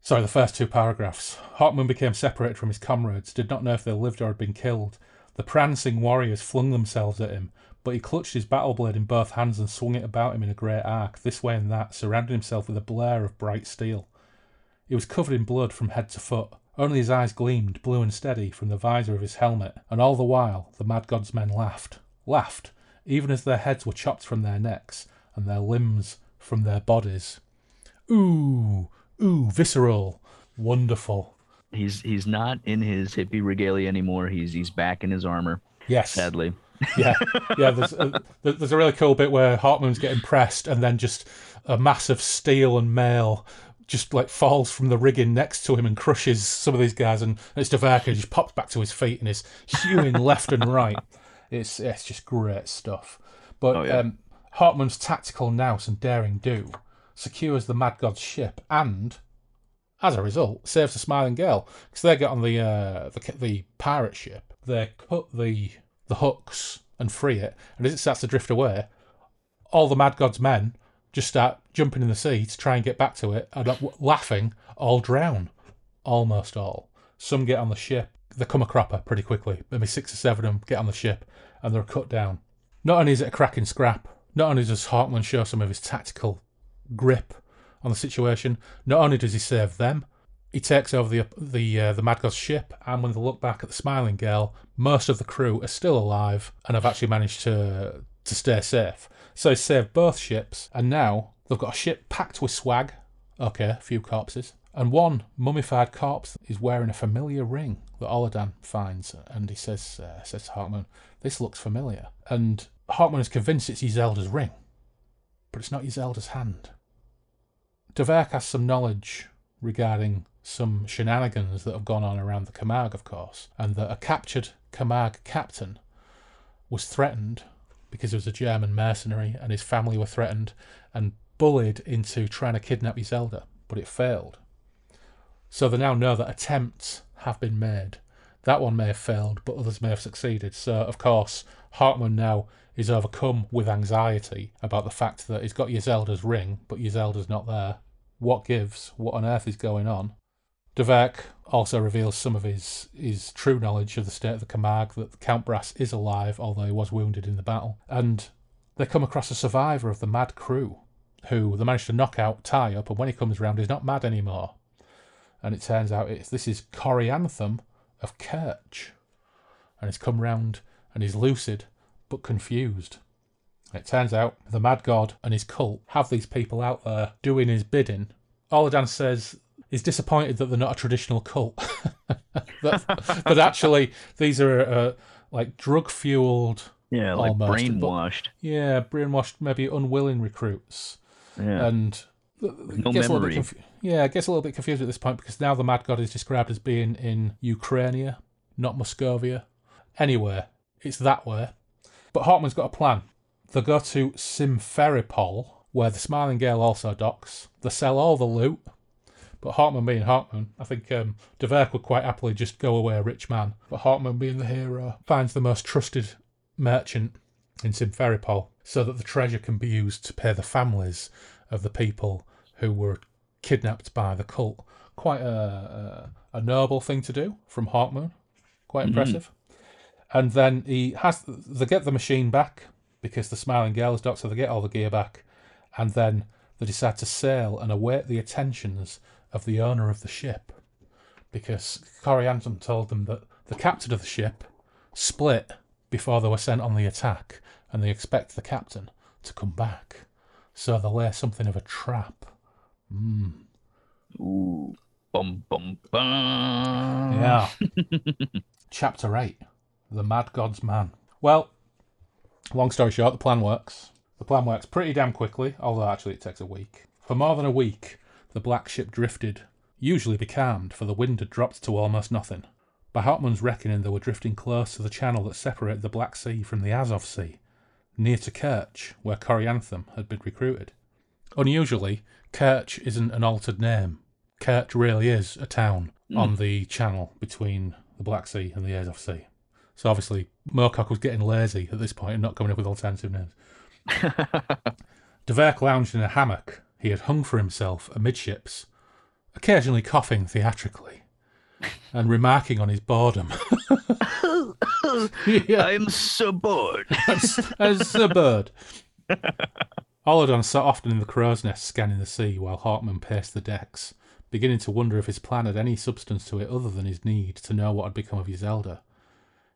Sorry, the first two paragraphs. Hawkmoon became separated from his comrades, did not know if they lived or had been killed. The prancing warriors flung themselves at him, but he clutched his battle blade in both hands and swung it about him in a great arc, this way and that, surrounding himself with a blare of bright steel. He was covered in blood from head to foot. Only his eyes gleamed, blue and steady, from the visor of his helmet, and all the while the mad god's men laughed. Laughed, even as their heads were chopped from their necks, and their limbs from their bodies. Ooh, ooh, visceral. Wonderful. He's he's not in his hippie regalia anymore. He's he's back in his armor. Yes. Sadly. yeah, yeah. There's a, there's a really cool bit where Hawkmoon's getting pressed, and then just a mass of steel and mail just like falls from the rigging next to him and crushes some of these guys, and it's Devarka who just pops back to his feet and is hewing left and right. It's it's just great stuff. But Oh, yeah. um, Hawkmoon's tactical nous and daring do secures the Mad God's ship and. As a result, saves the Smiling Girl because they get on the, uh, the the pirate ship. They cut the the hooks and free it, and as it starts to drift away, all the Mad God's men just start jumping in the sea to try and get back to it, and laughing, all drown, almost all. Some get on the ship. They come a cropper pretty quickly. Maybe six or seven of them get on the ship, and they're cut down. Not only is it a cracking scrap, not only does Hawkmoon show some of his tactical grip on the situation, not only does he save them, he takes over the the uh, the Mad God's ship, and when they look back at the Smiling Girl, most of the crew are still alive and have actually managed to to stay safe. So he saved both ships, and now they've got a ship packed with swag. Okay, a few corpses, and one mummified corpse is wearing a familiar ring that Oladahn finds, and he says uh, says to Hawkmoon, "This looks familiar." And Hawkmoon is convinced it's Yisselda's ring, but it's not Yisselda's hand. D'Averc has some knowledge regarding some shenanigans that have gone on around the Kamarg, of course, and that a captured Kamarg captain was threatened because he was a German mercenary and his family were threatened and bullied into trying to kidnap Yisselda, but it failed. So they now know that attempts have been made. That one may have failed, but others may have succeeded. So, of course, Hawkmoon now is overcome with anxiety about the fact that he's got Yisselda's ring, but Yisselda's not there. What gives? What on earth is going on? D'Averc also reveals some of his, his true knowledge of the state of the Kamarg, that Count Brass is alive, although he was wounded in the battle. And they come across a survivor of the mad crew, who they manage to knock out, tie up, and when he comes round, he's not mad anymore. And it turns out it's this is Corianthum of Kerch. And he's come round and he's lucid but confused. It turns out the Mad God and his cult have these people out there doing his bidding. Oladahn says he's disappointed that they're not a traditional cult. that, that actually these are uh, like drug fueled, Yeah, like Almost, but- brainwashed. yeah, brainwashed, maybe unwilling recruits. Yeah. And no gets a little bit confu- yeah, gets a little bit confused at this point because now the Mad God is described as being in Ukraine, not Muscovia. Anywhere, it's that way. But Hawkmoon's got a plan. They go to Simferopol, where the Smiling Gale also docks. They sell all the loot. But Hawkmoon being Hawkmoon, I think um, D'Averc would quite happily just go away a rich man. But Hawkmoon being the hero finds the most trusted merchant in Simferopol so that the treasure can be used to pay the families of the people who were kidnapped by the cult. Quite a, a, a noble thing to do from Hawkmoon. Quite impressive. And then he has they get the machine back because the Smiling Gale is so they get all the gear back, and then they decide to sail and await the attentions of the owner of the ship, because Coriantum told them that the captain of the ship split before they were sent on the attack, and they expect the captain to come back, so they lay something of a trap. Mm. Ooh. Bum bum bum. Yeah. Chapter 8 The Mad God's Man. Well, long story short, the plan works. The plan works pretty damn quickly, although actually it takes a week. For more than a week, the black ship drifted, usually becalmed, for the wind had dropped to almost nothing. By Hawkmoon's reckoning, they were drifting close to the channel that separated the Black Sea from the Azov Sea, near to Kerch, where Corianthum had been recruited. Unusually, Kerch isn't an altered name. Kerch really is a town hmm. on the channel between the Black Sea and the Azov Sea. So obviously, Moorcock was getting lazy at this point and not coming up with alternative names. D'Averc lounged in a hammock he had hung for himself amidships, occasionally coughing theatrically and remarking on his boredom. yeah, I'm so bored. as a bird. Oladahn sat often in the crow's nest scanning the sea while Hawkmoon paced the decks, beginning to wonder if his plan had any substance to it other than his need to know what had become of Yisselda.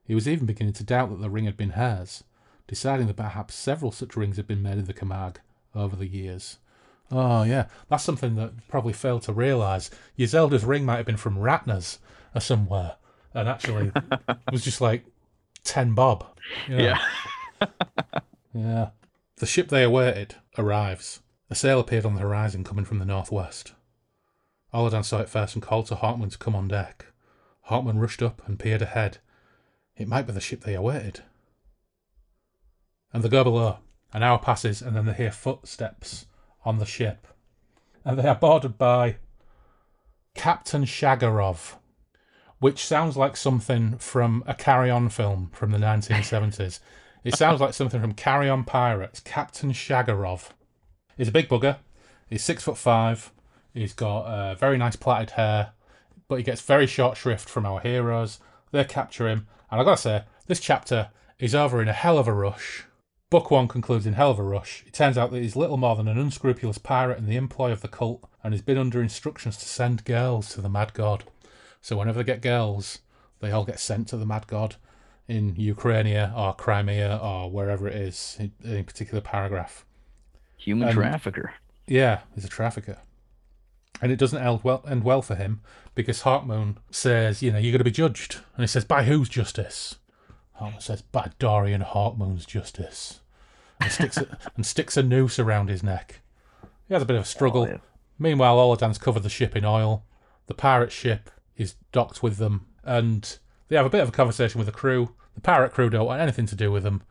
He was even beginning to doubt that the ring had been hers, deciding that perhaps several such rings had been made in the Kamarg over the years. Oh, yeah, that's something that probably failed to realise. Yisselda's ring might have been from Ratner's or somewhere, and actually it was just like 10 bob. you know. Yeah. Yeah. The ship they awaited arrives. A sail appeared on the horizon coming from the northwest. Oladahn saw it first and called to Hawkmoon to come on deck. Hawkmoon rushed up and peered ahead. It might be the ship they awaited. And they go below. An hour passes and then they hear footsteps on the ship. And they are boarded by Captain Shagarov, which sounds like something from a Carry On film from the 1970s. It sounds like something from Carry On Pirates. Captain Shagarov. He's a big bugger. He's six foot five. He's got uh, very nice plaited hair, but he gets very short shrift from our heroes. They capture him, and I gotta say, this chapter is over in a hell of a rush. Book one concludes in hell of a rush. It turns out that he's little more than an unscrupulous pirate in the employ of the cult, and he's been under instructions to send girls to the Mad God. So whenever they get girls, they all get sent to the Mad God in Ukraine or Crimea or wherever it is in in a particular paragraph. Human Um, trafficker. Yeah, he's a trafficker. And it doesn't end well, end well for him because Hawkmoon says, you know, you're going to be judged. And he says, by whose justice? Hawkmoon says, by Dorian Hawkmoon's justice. And sticks, a, and sticks a noose around his neck. He has a bit of a struggle. Oh, yeah. Meanwhile, Oladahn's covered the ship in oil. The pirate ship is docked with them. And they have a bit of a conversation with the crew. The pirate crew don't want anything to do with them.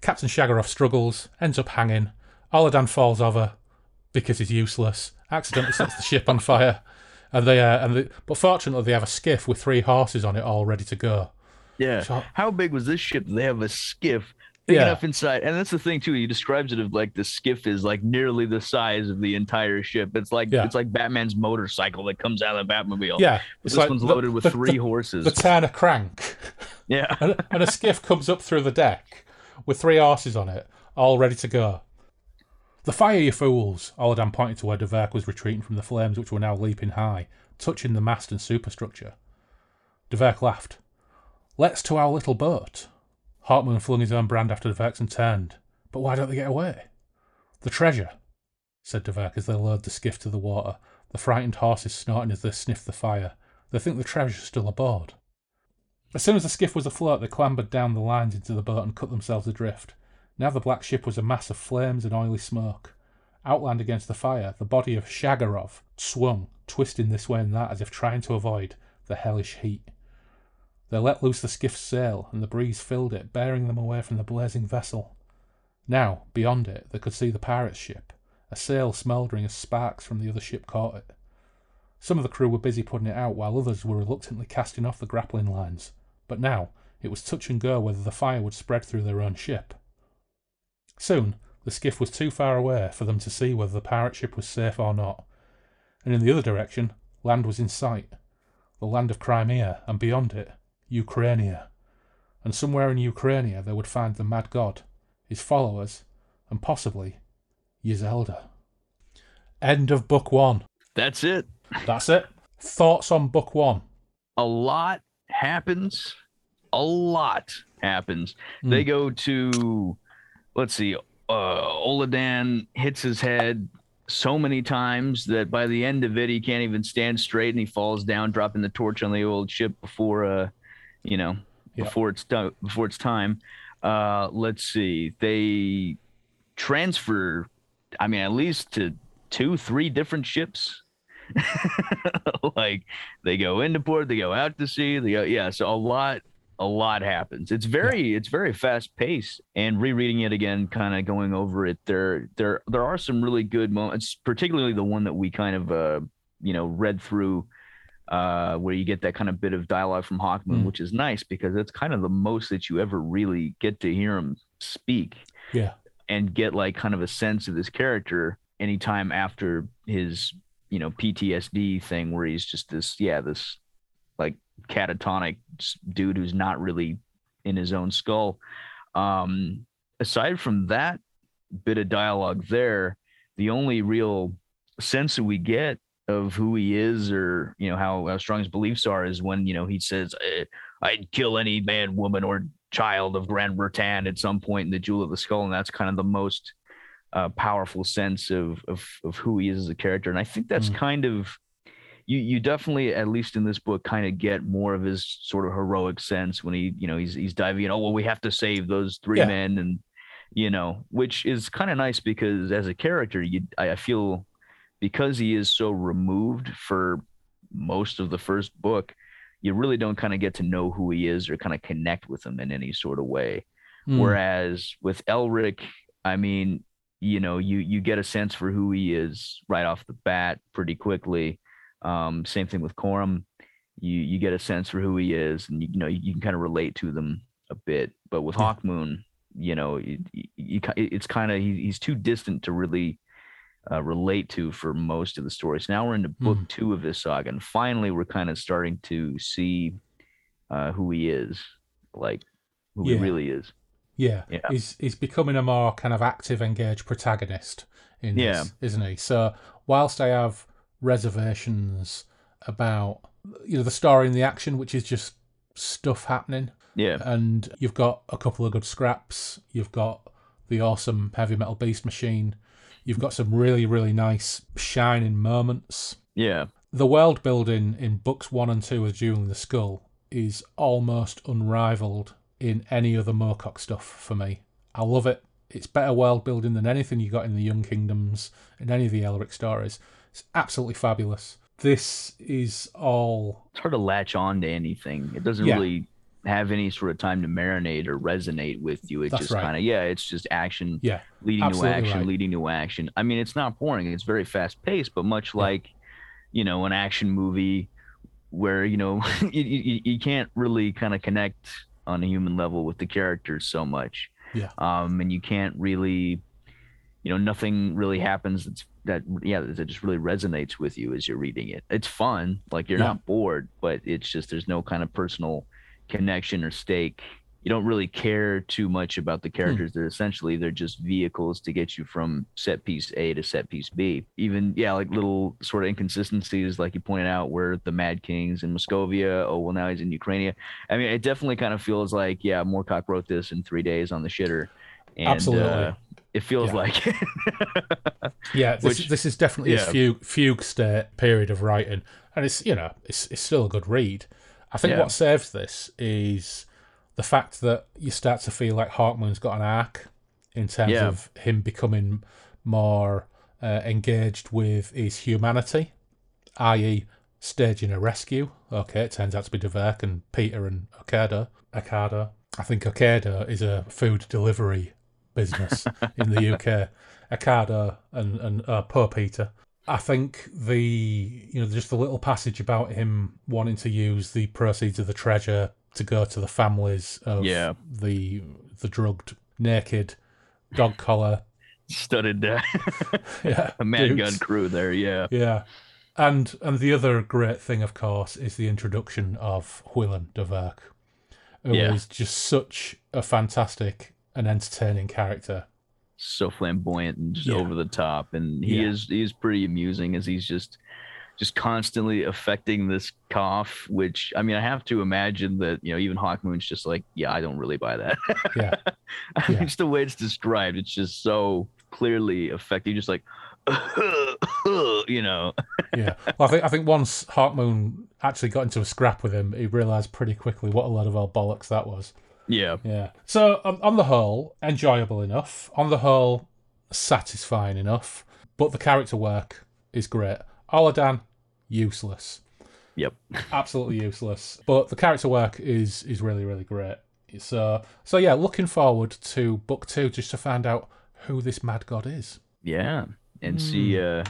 Captain Shagarov struggles, ends up hanging. Oladahn falls over because he's useless. Accidentally sets the ship on fire, and they uh, and they, but fortunately they have a skiff with three horses on it all ready to go. Yeah. So- How big was this ship? They have a skiff big Yeah. enough inside, and that's the thing too. He describes it of like the skiff is like nearly the size of the entire ship. It's like Yeah. it's like Batman's motorcycle that comes out of the Batmobile. Yeah, this like one's the- loaded with the- three the, horses. the Turner crank, yeah. and, and a skiff comes up through the deck with three horses on it, all ready to go. The fire, you fools! Oladahn pointed to where D'Averc was retreating from the flames, which were now leaping high, touching the mast and superstructure. D'Averc laughed. Let's to our little boat. Hawkmoon flung his own brand after D'Averc's and turned. But why don't they get away? The treasure, said D'Averc as they lowered the skiff to the water, the frightened horses snorting as they sniffed the fire. They think the treasure's still aboard. As soon as the skiff was afloat, they clambered down the lines into the boat and cut themselves adrift. Now the black ship was a mass of flames and oily smoke. Outlined against the fire, the body of Shagarov swung, twisting this way and that as if trying to avoid the hellish heat. They let loose the skiff's sail, and the breeze filled it, bearing them away from the blazing vessel. Now, beyond it, they could see the pirate's ship, a sail smouldering as sparks from the other ship caught it. Some of the crew were busy putting it out, while others were reluctantly casting off the grappling lines. But now, it was touch and go whether the fire would spread through their own ship. Soon, the skiff was too far away for them to see whether the pirate ship was safe or not, and in the other direction, land was in sight the land of Crimea, and beyond it, Ukrainia. And somewhere in Ukrainia they would find the mad god, his followers, and possibly Yisselda. End of book one. That's it. That's it. Thoughts on book one? A lot happens. A lot happens. Mm. They go to, let's see, uh, Oladahn hits his head so many times that by the end of it, he can't even stand straight and he falls down, dropping the torch on the old ship before, uh, you know, Yeah. before it's done, before it's time. Uh, let's see. They transfer, I mean, at least to two, three different ships. like they go into port, they go out to sea, they go, yeah. So a lot, a lot happens. It's very, it's very fast paced. And rereading it again, kind of going over it, there, there, there are some really good moments, particularly the one that we kind of, uh, you know, read through, uh, where you get that kind of bit of dialogue from Hawkmoon, Mm. which is nice because it's kind of the most that you ever really get to hear him speak Yeah. and get like kind of a sense of his character anytime after his you know PTSD thing where he's just this yeah this like catatonic dude who's not really in his own skull um aside from that bit of dialogue there the only real sense that we get of who he is or you know how, how strong his beliefs are is when you know he says "Eh, i'd kill any man woman or child of Granbretan at some point in the jewel of the skull and that's kind of the most uh, powerful sense of, of of who he is as a character and i think that's Mm. kind of you you definitely at least in this book kind of get more of his sort of heroic sense when he you know he's he's diving in oh well we have to save those three Yeah. men and you know which is kind of nice because as a character you I, I feel because he is so removed for most of the first book you really don't kind of get to know who he is or kind of connect with him in any sort of way Mm. Whereas with Elric, I mean, you know, you you get a sense for who he is right off the bat pretty quickly. Um, same thing with Corum. You you get a sense for who he is, and you, you know you, can kind of relate to them a bit. But with Yeah. Hawkmoon, you know, you, you, it's kind of he, he's too distant to really uh, relate to for most of the story. So now we're into book Mhm. two of this saga, and finally we're kind of starting to see uh, who he is, like who Yeah. he really is. Yeah. Yeah. He's he's becoming a more kind of active, engaged protagonist in Yeah. this, isn't he? So whilst I have reservations about you know the story and the action, which is just stuff happening, Yeah. and you've got a couple of good scraps, you've got the awesome heavy metal beast machine, you've got some really really nice shining moments. Yeah. The world building in books one and two of Jewel in the Skull is almost unrivaled in any other Moorcock stuff for me. I love it. It's better world building than anything you got in the Young Kingdoms, in any of the Elric stories. It's absolutely fabulous. This is all It's hard to latch on to anything. It doesn't Yeah. really have any sort of time to marinate or resonate with you. It's That's just right. kind of yeah, it's just action yeah, leading to action, right. leading to action. I mean, it's not boring. It's very fast paced, but much like, you know, an action movie where, you know, you, you, you can't really kind of connect on a human level with the characters so much. Yeah. Um, and you can't really, you know, nothing really happens that's that, yeah, that just really resonates with you as you're reading it. It's fun. Like you're Yeah. not bored, but it's just, there's no kind of personal connection or stake you don't really care too much about the characters. They're essentially they're just vehicles to get you from set piece A to set piece B. Even yeah, like little sort of inconsistencies, like you pointed out, where the Mad King's in Muscovia. Oh well, now he's in Ukraine. I mean, it definitely kind of feels like yeah, Moorcock wrote this in three days on the shitter. And, Absolutely. Uh, it feels Yeah. like. Yeah, this, Which- this is definitely yeah. his fugue, fugue state period of writing, and it's you know it's it's still a good read. I think Yeah. what saves this is the fact that you start to feel like Hawkmoon's got an arc in terms Yeah. of him becoming more uh, engaged with his humanity, i.e., staging a rescue. Okay, it turns out to be D'Averc and Peter and Okada. Okada. I think Okada is a food delivery business in the UK. Okada and and uh, poor Peter. I think the you know just the little passage about him wanting to use the proceeds of the treasure to go to the families of Yeah. the the drugged naked dog collar Studded uh, yeah a man gun crew there. Yeah. yeah and and the other great thing of course is the introduction of Huillam D'Averc who is Yeah. just such a fantastic and entertaining character so flamboyant and just Yeah. over the top and he Yeah. is he's pretty amusing as he's just just constantly affecting this cough which i mean i have to imagine that you know even hawkmoon's just like yeah i don't really buy that yeah I Yeah. mean, just the way it's described it's just so clearly affecting just like you know yeah. Well, I think I think once Hawkmoon actually got into a scrap with him, he realised pretty quickly what a load of old bollocks that was. Yeah Yeah. So on, on the whole, enjoyable enough. On the whole, satisfying enough. But the character work is great. Oladahn, useless. yep Absolutely useless. But the character work is is really really great. So so yeah, looking forward to book two just to find out who this mad god is. yeah and see uh,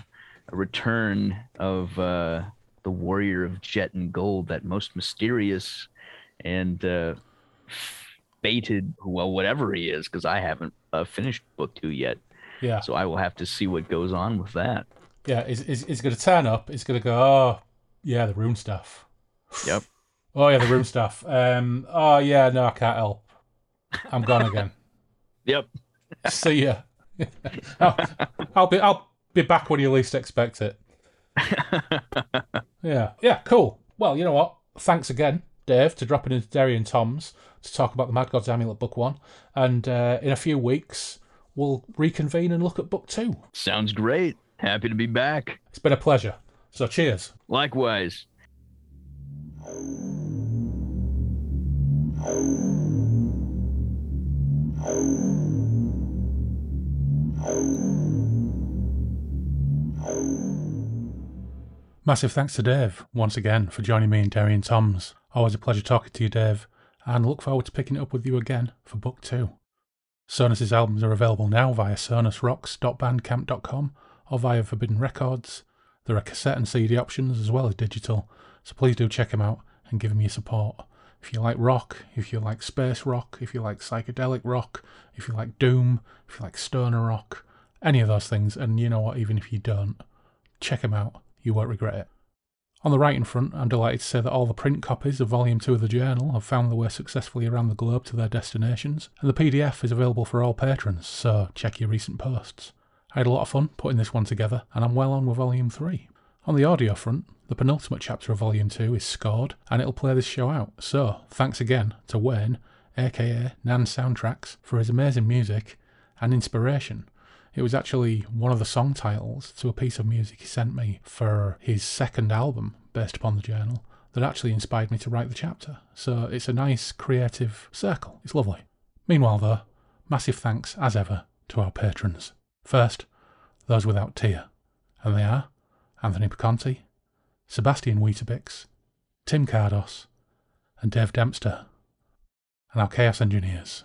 a return of uh the warrior of jet and gold that most mysterious and uh fated well whatever he is because i haven't uh, finished book two yet Yeah. so i will have to see what goes on with that Yeah, he's, he's going to turn up. He's going to go, oh, yeah, the Runestaff. Yep. Oh, yeah, the Runestaff. Um, oh, yeah, no, I can't help. I'm gone again. yep See ya. I'll, I'll be I'll be back when you least expect it. Yeah, yeah, cool. Well, you know what? Thanks again, Dave, to dropping into Derry and Tom's to talk about the Mad God's Amulet Book One. And uh, in a few weeks, we'll reconvene and look at Book Two. sounds great happy to be back It's been a pleasure. So, cheers. likewise Massive thanks to Dave once again for joining me in Derry and Tom's. Always a pleasure talking to you, Dave, and look forward to picking it up with you again for book two. Sonus's albums are available now via sonusrocks.bandcamp.com or via Forbidden Records. There are cassette and CD options as well as digital, so please do check them out and give them your support. If you like rock, if you like space rock, if you like psychedelic rock, if you like doom, if you like stoner rock, any of those things, and you know what, even if you don't, check them out. You won't regret it. On the writing front, I'm delighted to say that all the print copies of Volume 2 of the journal have found their way successfully around the globe to their destinations, and the PDF is available for all patrons, so check your recent posts. I had a lot of fun putting this one together, and I'm well on with Volume 3. On the audio front, the penultimate chapter of Volume 2 is scored, and it'll play this show out, so thanks again to Wayne, aka Nan Soundtracks, for his amazing music and inspiration. It was actually one of the song titles to a piece of music he sent me for his second album, based upon the journal, that actually inspired me to write the chapter. So it's a nice creative circle. It's lovely. Meanwhile, though, massive thanks, as ever, to our patrons. First, those without tier, and they are Anthony Piconti, Sebastian Weetabix, Tim Cardos, and Dave Dempster. And our Chaos Engineers,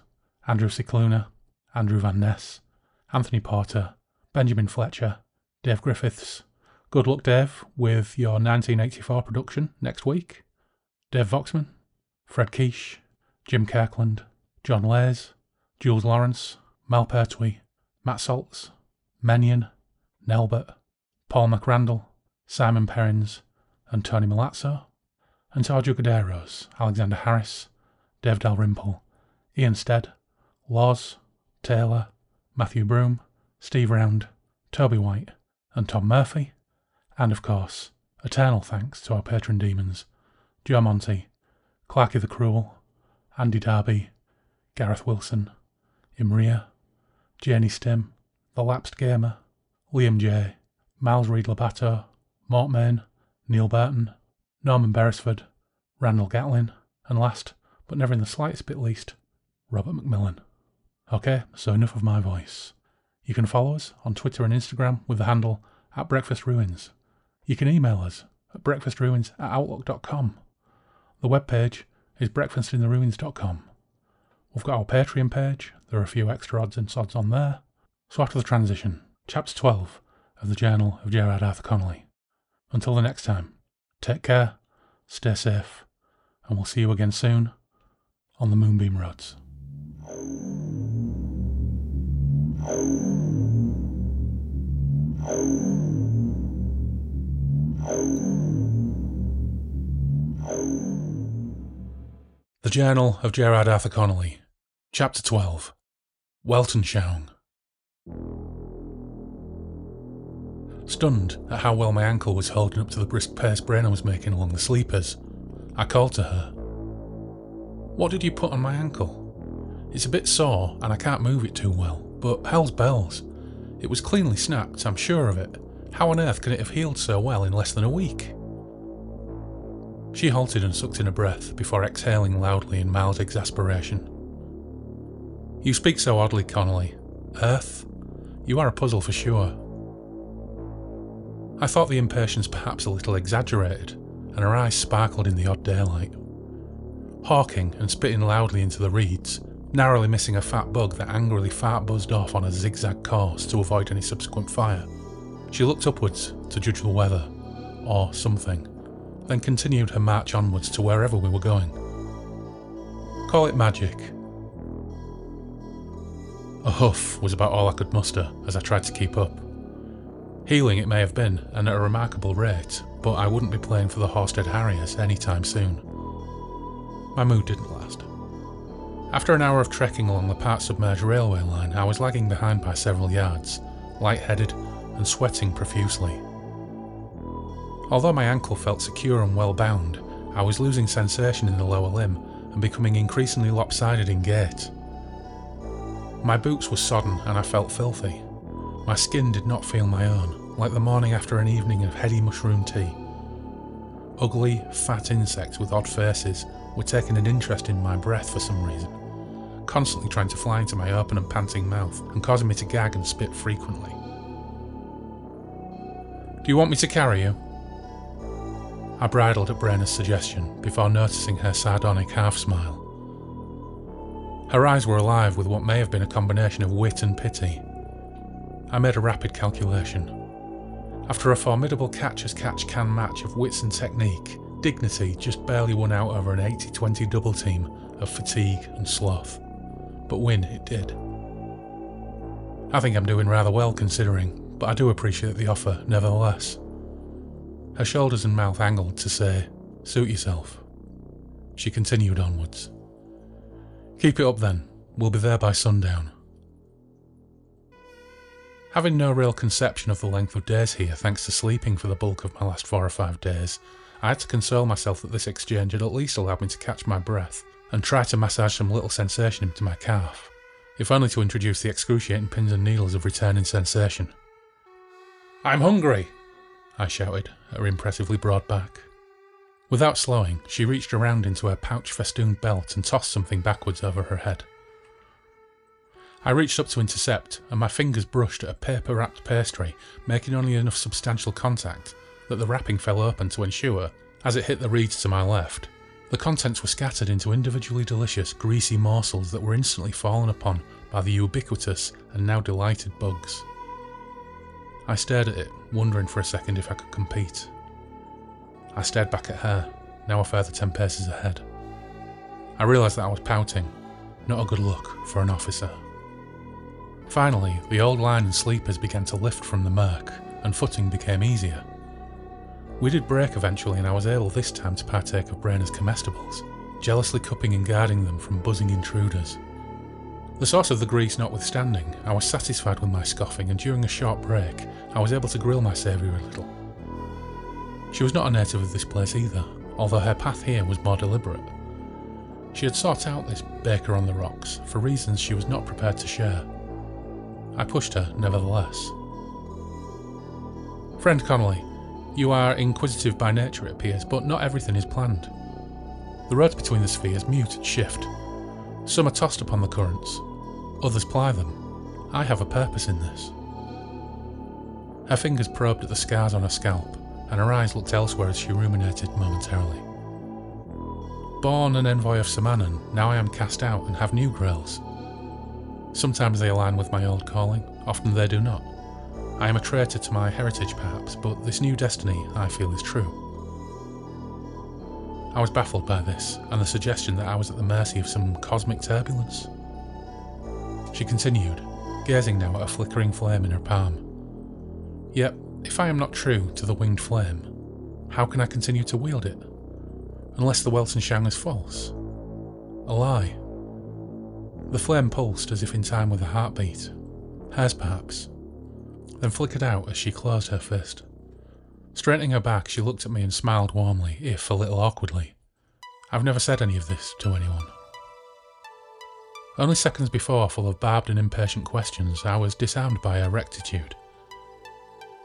Andrew Cicluna, Andrew Van Ness, Anthony Porter, Benjamin Fletcher, Dave Griffiths. Good luck, Dave, with your 1984 production next week. Dave Voxman, Fred Quiche, Jim Kirkland, John Lays, Jules Lawrence, Mal Pertwee, Matt Saltz, Menyon, Nelbert, Paul McRandall, Simon Perrins, and Tony Milazzo, and to our Jugaderos, Alexander Harris, Dave Dalrymple, Ian Stead, Loz, Taylor, Matthew Broom, Steve Round, Toby White, and Tom Murphy, and of course, eternal thanks to our patron demons, Joe Monty, Clarky the Cruel, Andy Darby, Gareth Wilson, Imria, Jenny Stim, The Lapsed Gamer, Liam J, Miles Reed Labato, Mort Main, Neil Burton, Norman Beresford, Randall Gatlin, and last, but never in the slightest bit least, Robert McMillan. Okay, so enough of my voice. You can follow us on Twitter and Instagram with the handle at Breakfast Ruins. You can email us at breakfastruins at outlook.com. The webpage is breakfastintheruins.com. We've got our Patreon page, there are a few extra odds and sods on there. So after the transition, chapter 12 of the Journal of Gerard Arthur Connolly. Until the next time, take care, stay safe, and we'll see you again soon on the Moonbeam Roads. The Journal of Gerard Arthur Connolly, Chapter 12 Weltanschauung. Stunned at how well my ankle was holding up to the brisk pace Brenna was making along the sleepers, I called to her. What did you put on my ankle? It's a bit sore and I can't move it too well, but hell's bells. It was cleanly snapped, I'm sure of it. How on earth can it have healed so well in less than a week? She halted and sucked in a breath before exhaling loudly in mild exasperation. You speak so oddly, Connolly. Earth? You are a puzzle for sure. I thought the impatience perhaps a little exaggerated, and her eyes sparkled in the odd daylight. Hawking and spitting loudly into the reeds, narrowly missing a fat bug that angrily fart buzzed off on a zigzag course to avoid any subsequent fire. She looked upwards to judge the weather, or something, then continued her march onwards to wherever we were going. Call it magic. A huff was about all I could muster as I tried to keep up. Healing it may have been, and at a remarkable rate, but I wouldn't be playing for the Horsted Harriers any time soon. My mood didn't last. After an hour of trekking along the part submerged railway line, I was lagging behind by several yards, light-headed and sweating profusely. Although my ankle felt secure and well bound, I was losing sensation in the lower limb and becoming increasingly lopsided in gait. My boots were sodden and I felt filthy. My skin did not feel my own, like the morning after an evening of heady mushroom tea. Ugly, fat insects with odd faces were taking an interest in my breath for some reason, constantly trying to fly into my open and panting mouth and causing me to gag and spit frequently. Do you want me to carry you? I bridled at Brenna's suggestion before noticing her sardonic half smile. Her eyes were alive with what may have been a combination of wit and pity. I made a rapid calculation. After a formidable catch as catch can match of wits and technique, dignity just barely won out over an 80 20 double team of fatigue and sloth. But win it did. I think I'm doing rather well considering, but I do appreciate the offer nevertheless. Her shoulders and mouth angled to say, Suit yourself. She continued onwards. Keep it up then, we'll be there by sundown. Having no real conception of the length of days here, thanks to sleeping for the bulk of my last four or five days, I had to console myself that this exchange had at least allowed me to catch my breath and try to massage some little sensation into my calf, if only to introduce the excruciating pins and needles of returning sensation. I'm hungry, I shouted her impressively broad back. Without slowing, she reached around into her pouch festooned belt and tossed something backwards over her head. I reached up to intercept, and my fingers brushed at a paper wrapped pastry, making only enough substantial contact that the wrapping fell open to ensure, as it hit the reeds to my left, the contents were scattered into individually delicious, greasy morsels that were instantly fallen upon by the ubiquitous and now delighted bugs. I stared at it, wondering for a second if I could compete. I stared back at her, now a further ten paces ahead. I realised that I was pouting, not a good look for an officer. Finally, the old line and sleepers began to lift from the murk, and footing became easier. We did break eventually, and I was able this time to partake of Brainer's comestibles, jealously cupping and guarding them from buzzing intruders. The source of the grease notwithstanding, I was satisfied with my scoffing, and during a short break, I was able to grill my saviour a little. She was not a native of this place either, although her path here was more deliberate. She had sought out this baker on the rocks for reasons she was not prepared to share. I pushed her, nevertheless. Friend Connolly, you are inquisitive by nature, it appears, but not everything is planned. The roads between the spheres mute and shift. Some are tossed upon the currents, others ply them. I have a purpose in this. Her fingers probed at the scars on her scalp, and her eyes looked elsewhere as she ruminated momentarily. Born an envoy of Samanan, now I am cast out and have new grails. Sometimes they align with my old calling, often they do not. I am a traitor to my heritage, perhaps, but this new destiny I feel is true. I was baffled by this and the suggestion that I was at the mercy of some cosmic turbulence. She continued, gazing now at a flickering flame in her palm. Yet, if I am not true to the winged flame, how can I continue to wield it? Unless the Weltanschauung is false. A lie. The flame pulsed as if in time with a heartbeat. Hers, perhaps. Then flickered out as she closed her fist. Straightening her back, she looked at me and smiled warmly, if a little awkwardly. I've never said any of this to anyone. Only seconds before, full of barbed and impatient questions, I was disarmed by her rectitude.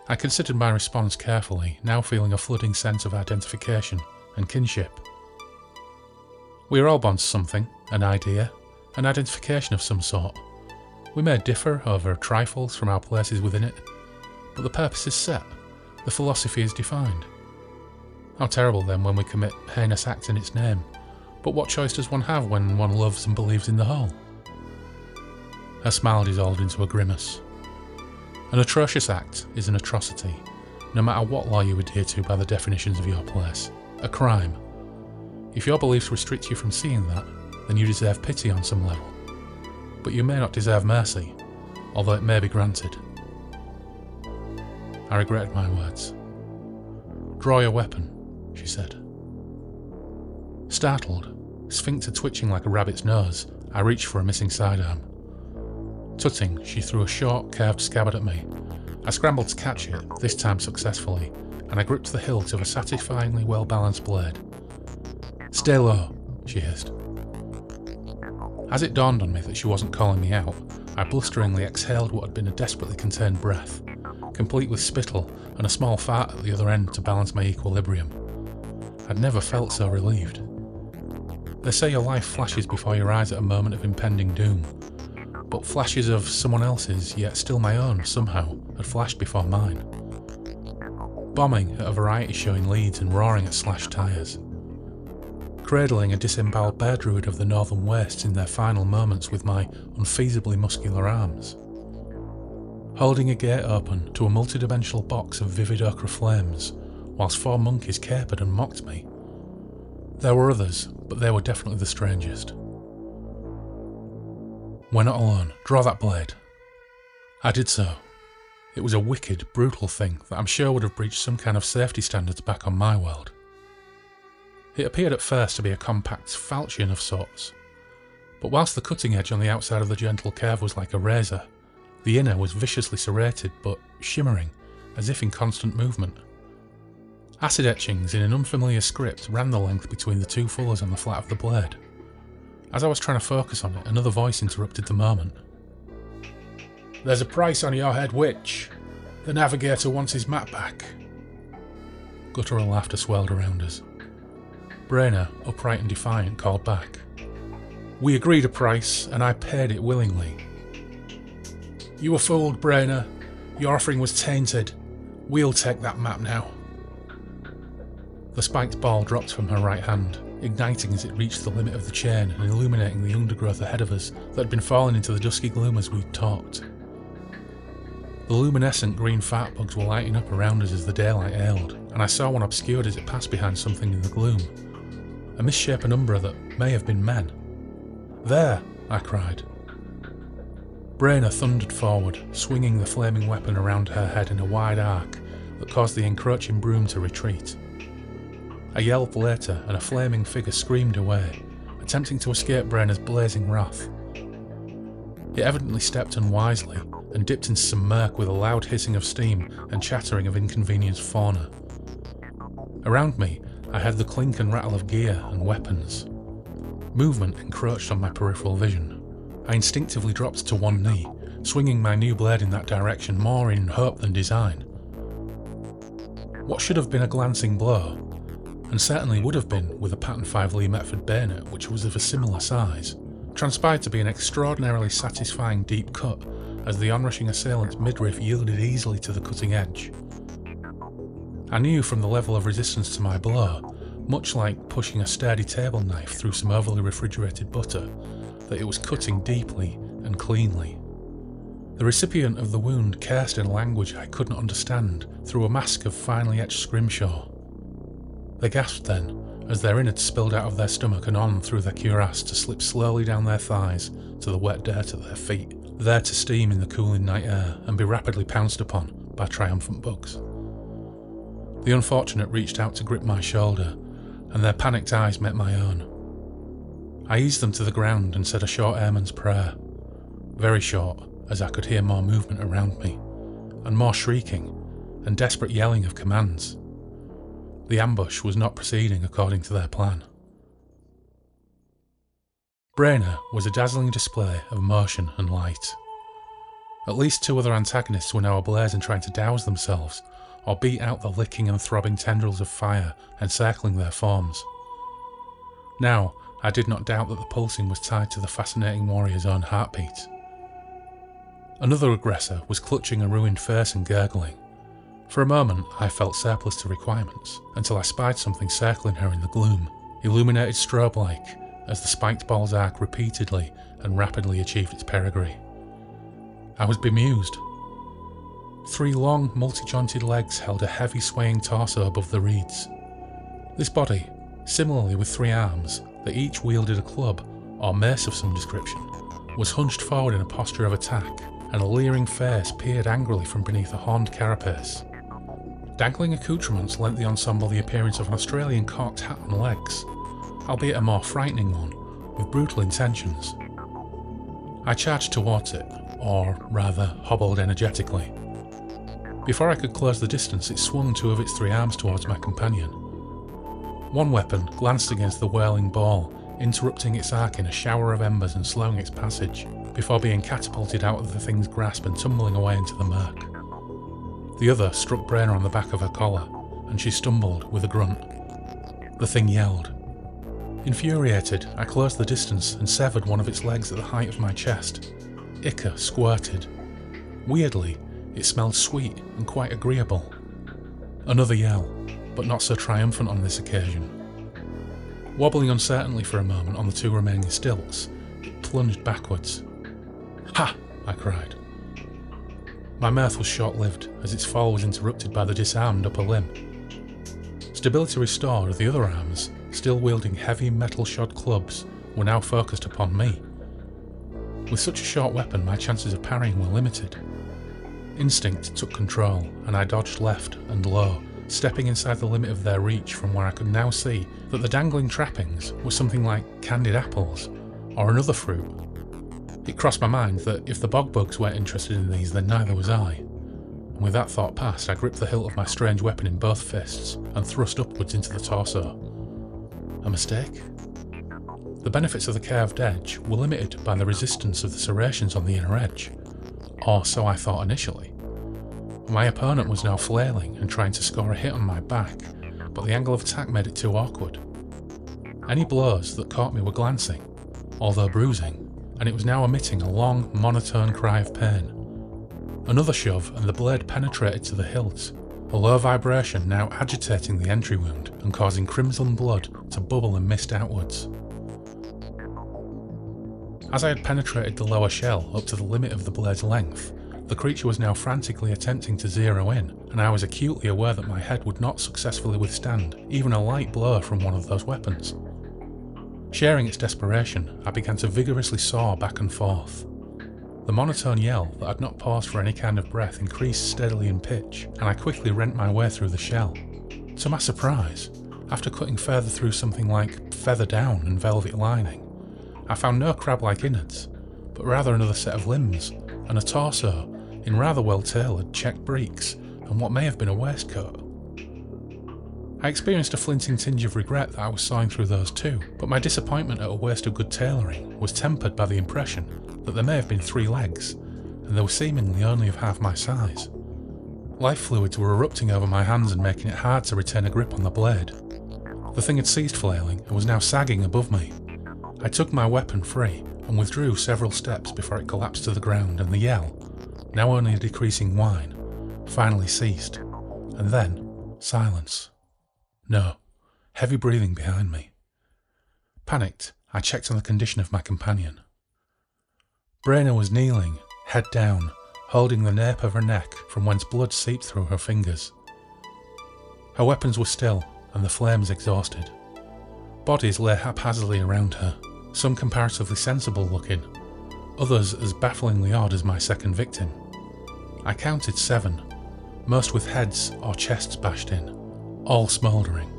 I considered my response carefully, now feeling a flooding sense of identification and kinship. We are all born to something, an idea, an identification of some sort. We may differ over trifles from our places within it, but the purpose is set the philosophy is defined. How terrible then when we commit heinous acts in its name, but what choice does one have when one loves and believes in the whole? Her smile dissolved into a grimace. An atrocious act is an atrocity, no matter what law you adhere to by the definitions of your place. A crime. If your beliefs restrict you from seeing that, then you deserve pity on some level. But you may not deserve mercy, although it may be granted. I regretted my words. Draw your weapon, she said. Startled, sphincter twitching like a rabbit's nose, I reached for a missing sidearm. Tutting, she threw a short, curved scabbard at me. I scrambled to catch it, this time successfully, and I gripped the hilt of a satisfyingly well balanced blade. Stay low, she hissed. As it dawned on me that she wasn't calling me out, I blusteringly exhaled what had been a desperately contained breath complete with spittle and a small fart at the other end to balance my equilibrium. I'd never felt so relieved. They say your life flashes before your eyes at a moment of impending doom, but flashes of someone else's, yet still my own, somehow, had flashed before mine. Bombing at a variety show in Leeds and roaring at slashed tyres. Cradling a disemboweled bear druid of the northern wastes in their final moments with my unfeasibly muscular arms holding a gate open to a multidimensional box of vivid ochre flames, whilst four monkeys capered and mocked me. There were others, but they were definitely the strangest. We're not alone. Draw that blade. I did so. It was a wicked, brutal thing that I'm sure would have breached some kind of safety standards back on my world. It appeared at first to be a compact falchion of sorts, but whilst the cutting edge on the outside of the gentle curve was like a razor, the inner was viciously serrated but shimmering, as if in constant movement. Acid etchings in an unfamiliar script ran the length between the two fullers on the flat of the blade. As I was trying to focus on it, another voice interrupted the moment. There's a price on your head, witch. The navigator wants his map back. Guttural laughter swelled around us. Brainer, upright and defiant, called back. We agreed a price, and I paid it willingly. You were fooled, Brainer. Your offering was tainted. We'll take that map now. The spiked ball dropped from her right hand, igniting as it reached the limit of the chain and illuminating the undergrowth ahead of us that had been falling into the dusky gloom as we talked. The luminescent green fat bugs were lighting up around us as the daylight ailed, and I saw one obscured as it passed behind something in the gloom. A misshapen umbra that may have been men. There! I cried, Brainer thundered forward, swinging the flaming weapon around her head in a wide arc that caused the encroaching broom to retreat. A yelp later, and a flaming figure screamed away, attempting to escape Brainer's blazing wrath. It evidently stepped unwisely and dipped into some murk with a loud hissing of steam and chattering of inconvenienced fauna. Around me, I heard the clink and rattle of gear and weapons. Movement encroached on my peripheral vision. I instinctively dropped to one knee, swinging my new blade in that direction more in hope than design. What should have been a glancing blow, and certainly would have been with a pattern 5 Lee Metford bayonet which was of a similar size, transpired to be an extraordinarily satisfying deep cut as the onrushing assailant's midriff yielded easily to the cutting edge. I knew from the level of resistance to my blow, much like pushing a sturdy table knife through some overly refrigerated butter, that it was cutting deeply and cleanly. The recipient of the wound cursed in language I could not understand through a mask of finely etched scrimshaw. They gasped then, as their innards spilled out of their stomach and on through their cuirass to slip slowly down their thighs to the wet dirt at their feet, there to steam in the cooling night air and be rapidly pounced upon by triumphant bugs. The unfortunate reached out to grip my shoulder, and their panicked eyes met my own. I eased them to the ground and said a short airman's prayer. Very short, as I could hear more movement around me, and more shrieking and desperate yelling of commands. The ambush was not proceeding according to their plan. Brainer was a dazzling display of motion and light. At least two other antagonists were now ablaze and trying to douse themselves or beat out the licking and throbbing tendrils of fire encircling their forms. Now, I did not doubt that the pulsing was tied to the fascinating warrior's own heartbeat. Another aggressor was clutching a ruined face and gurgling. For a moment, I felt surplus to requirements, until I spied something circling her in the gloom, illuminated strobe like, as the spiked ball's arc repeatedly and rapidly achieved its perigee. I was bemused Three long, multi jointed legs held a heavy swaying torso above the reeds. This body, similarly with three arms that each wielded a club or mace of some description, was hunched forward in a posture of attack, and a leering face peered angrily from beneath a horned carapace. Dangling accoutrements lent the ensemble the appearance of an Australian cocked hat and legs, albeit a more frightening one, with brutal intentions. I charged towards it, or rather hobbled energetically. Before I could close the distance, it swung two of its three arms towards my companion. One weapon glanced against the whirling ball, interrupting its arc in a shower of embers and slowing its passage, before being catapulted out of the thing's grasp and tumbling away into the murk. The other struck Brayner on the back of her collar, and she stumbled with a grunt. The thing yelled. Infuriated, I closed the distance and severed one of its legs at the height of my chest. Ichor squirted. Weirdly, it smelled sweet and quite agreeable. Another yell, but not so triumphant on this occasion. Wobbling uncertainly for a moment on the two remaining stilts, it plunged backwards. Ha! I cried. My mirth was short lived, as its fall was interrupted by the disarmed upper limb. Stability restored, the other arms, still wielding heavy metal shod clubs, were now focused upon me. With such a short weapon, my chances of parrying were limited. Instinct took control, and I dodged left and low, stepping inside the limit of their reach from where I could now see that the dangling trappings were something like candied apples, or another fruit. It crossed my mind that if the bog bugs weren't interested in these, then neither was I. And with that thought past, I gripped the hilt of my strange weapon in both fists and thrust upwards into the torso. A mistake? The benefits of the curved edge were limited by the resistance of the serrations on the inner edge, or so I thought initially. My opponent was now flailing and trying to score a hit on my back, but the angle of attack made it too awkward. Any blows that caught me were glancing, although bruising, and it was now emitting a long, monotone cry of pain. Another shove, and the blade penetrated to the hilt, a low vibration now agitating the entry wound and causing crimson blood to bubble and mist outwards. As I had penetrated the lower shell up to the limit of the blade's length, the creature was now frantically attempting to zero in, and I was acutely aware that my head would not successfully withstand even a light blow from one of those weapons. Sharing its desperation, I began to vigorously saw back and forth. The monotone yell that had not paused for any kind of breath increased steadily in pitch, and I quickly rent my way through the shell. To my surprise, after cutting further through something like feather down and velvet lining, I found no crab like innards, but rather another set of limbs and a torso in rather well tailored check breeks and what may have been a waistcoat. I experienced a flinting tinge of regret that I was sawing through those too, but my disappointment at a waste of good tailoring was tempered by the impression that there may have been three legs, and they were seemingly only of half my size. Life fluids were erupting over my hands and making it hard to retain a grip on the blade. The thing had ceased flailing and was now sagging above me. I took my weapon free and withdrew several steps before it collapsed to the ground and the yell, now only a decreasing whine, finally ceased. And then, silence. No, heavy breathing behind me. Panicked, I checked on the condition of my companion. Braina was kneeling, head down, holding the nape of her neck from whence blood seeped through her fingers. Her weapons were still, and the flames exhausted. Bodies lay haphazardly around her, some comparatively sensible looking, others as bafflingly odd as my second victim. I counted seven, most with heads or chests bashed in, all smouldering.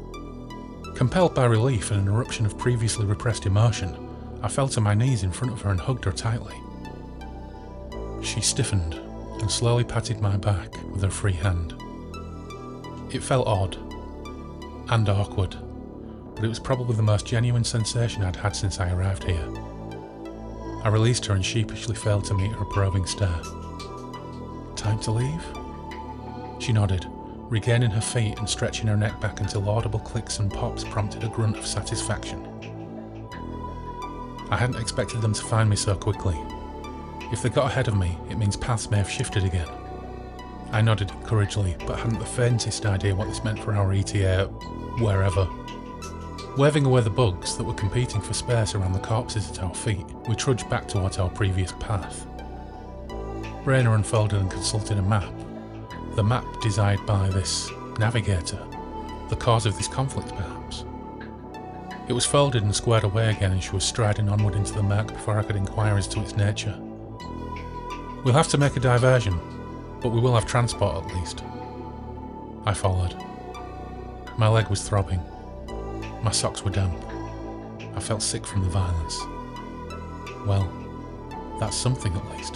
Compelled by relief and an eruption of previously repressed emotion, I fell to my knees in front of her and hugged her tightly. She stiffened and slowly patted my back with her free hand. It felt odd and awkward, but it was probably the most genuine sensation I'd had since I arrived here. I released her and sheepishly failed to meet her probing stare. Time to leave? She nodded, regaining her feet and stretching her neck back until audible clicks and pops prompted a grunt of satisfaction. I hadn't expected them to find me so quickly. If they got ahead of me, it means paths may have shifted again. I nodded encouragingly, but hadn't the faintest idea what this meant for our ETA wherever. Waving away the bugs that were competing for space around the corpses at our feet, we trudged back towards our previous path. Braina unfolded and consulted a map. The map desired by this navigator, the cause of this conflict perhaps. It was folded and squared away again, and she was striding onward into the murk before I could inquire as to its nature. We'll have to make a diversion, but we will have transport at least. I followed. My leg was throbbing. My socks were damp. I felt sick from the violence. Well, that's something at least.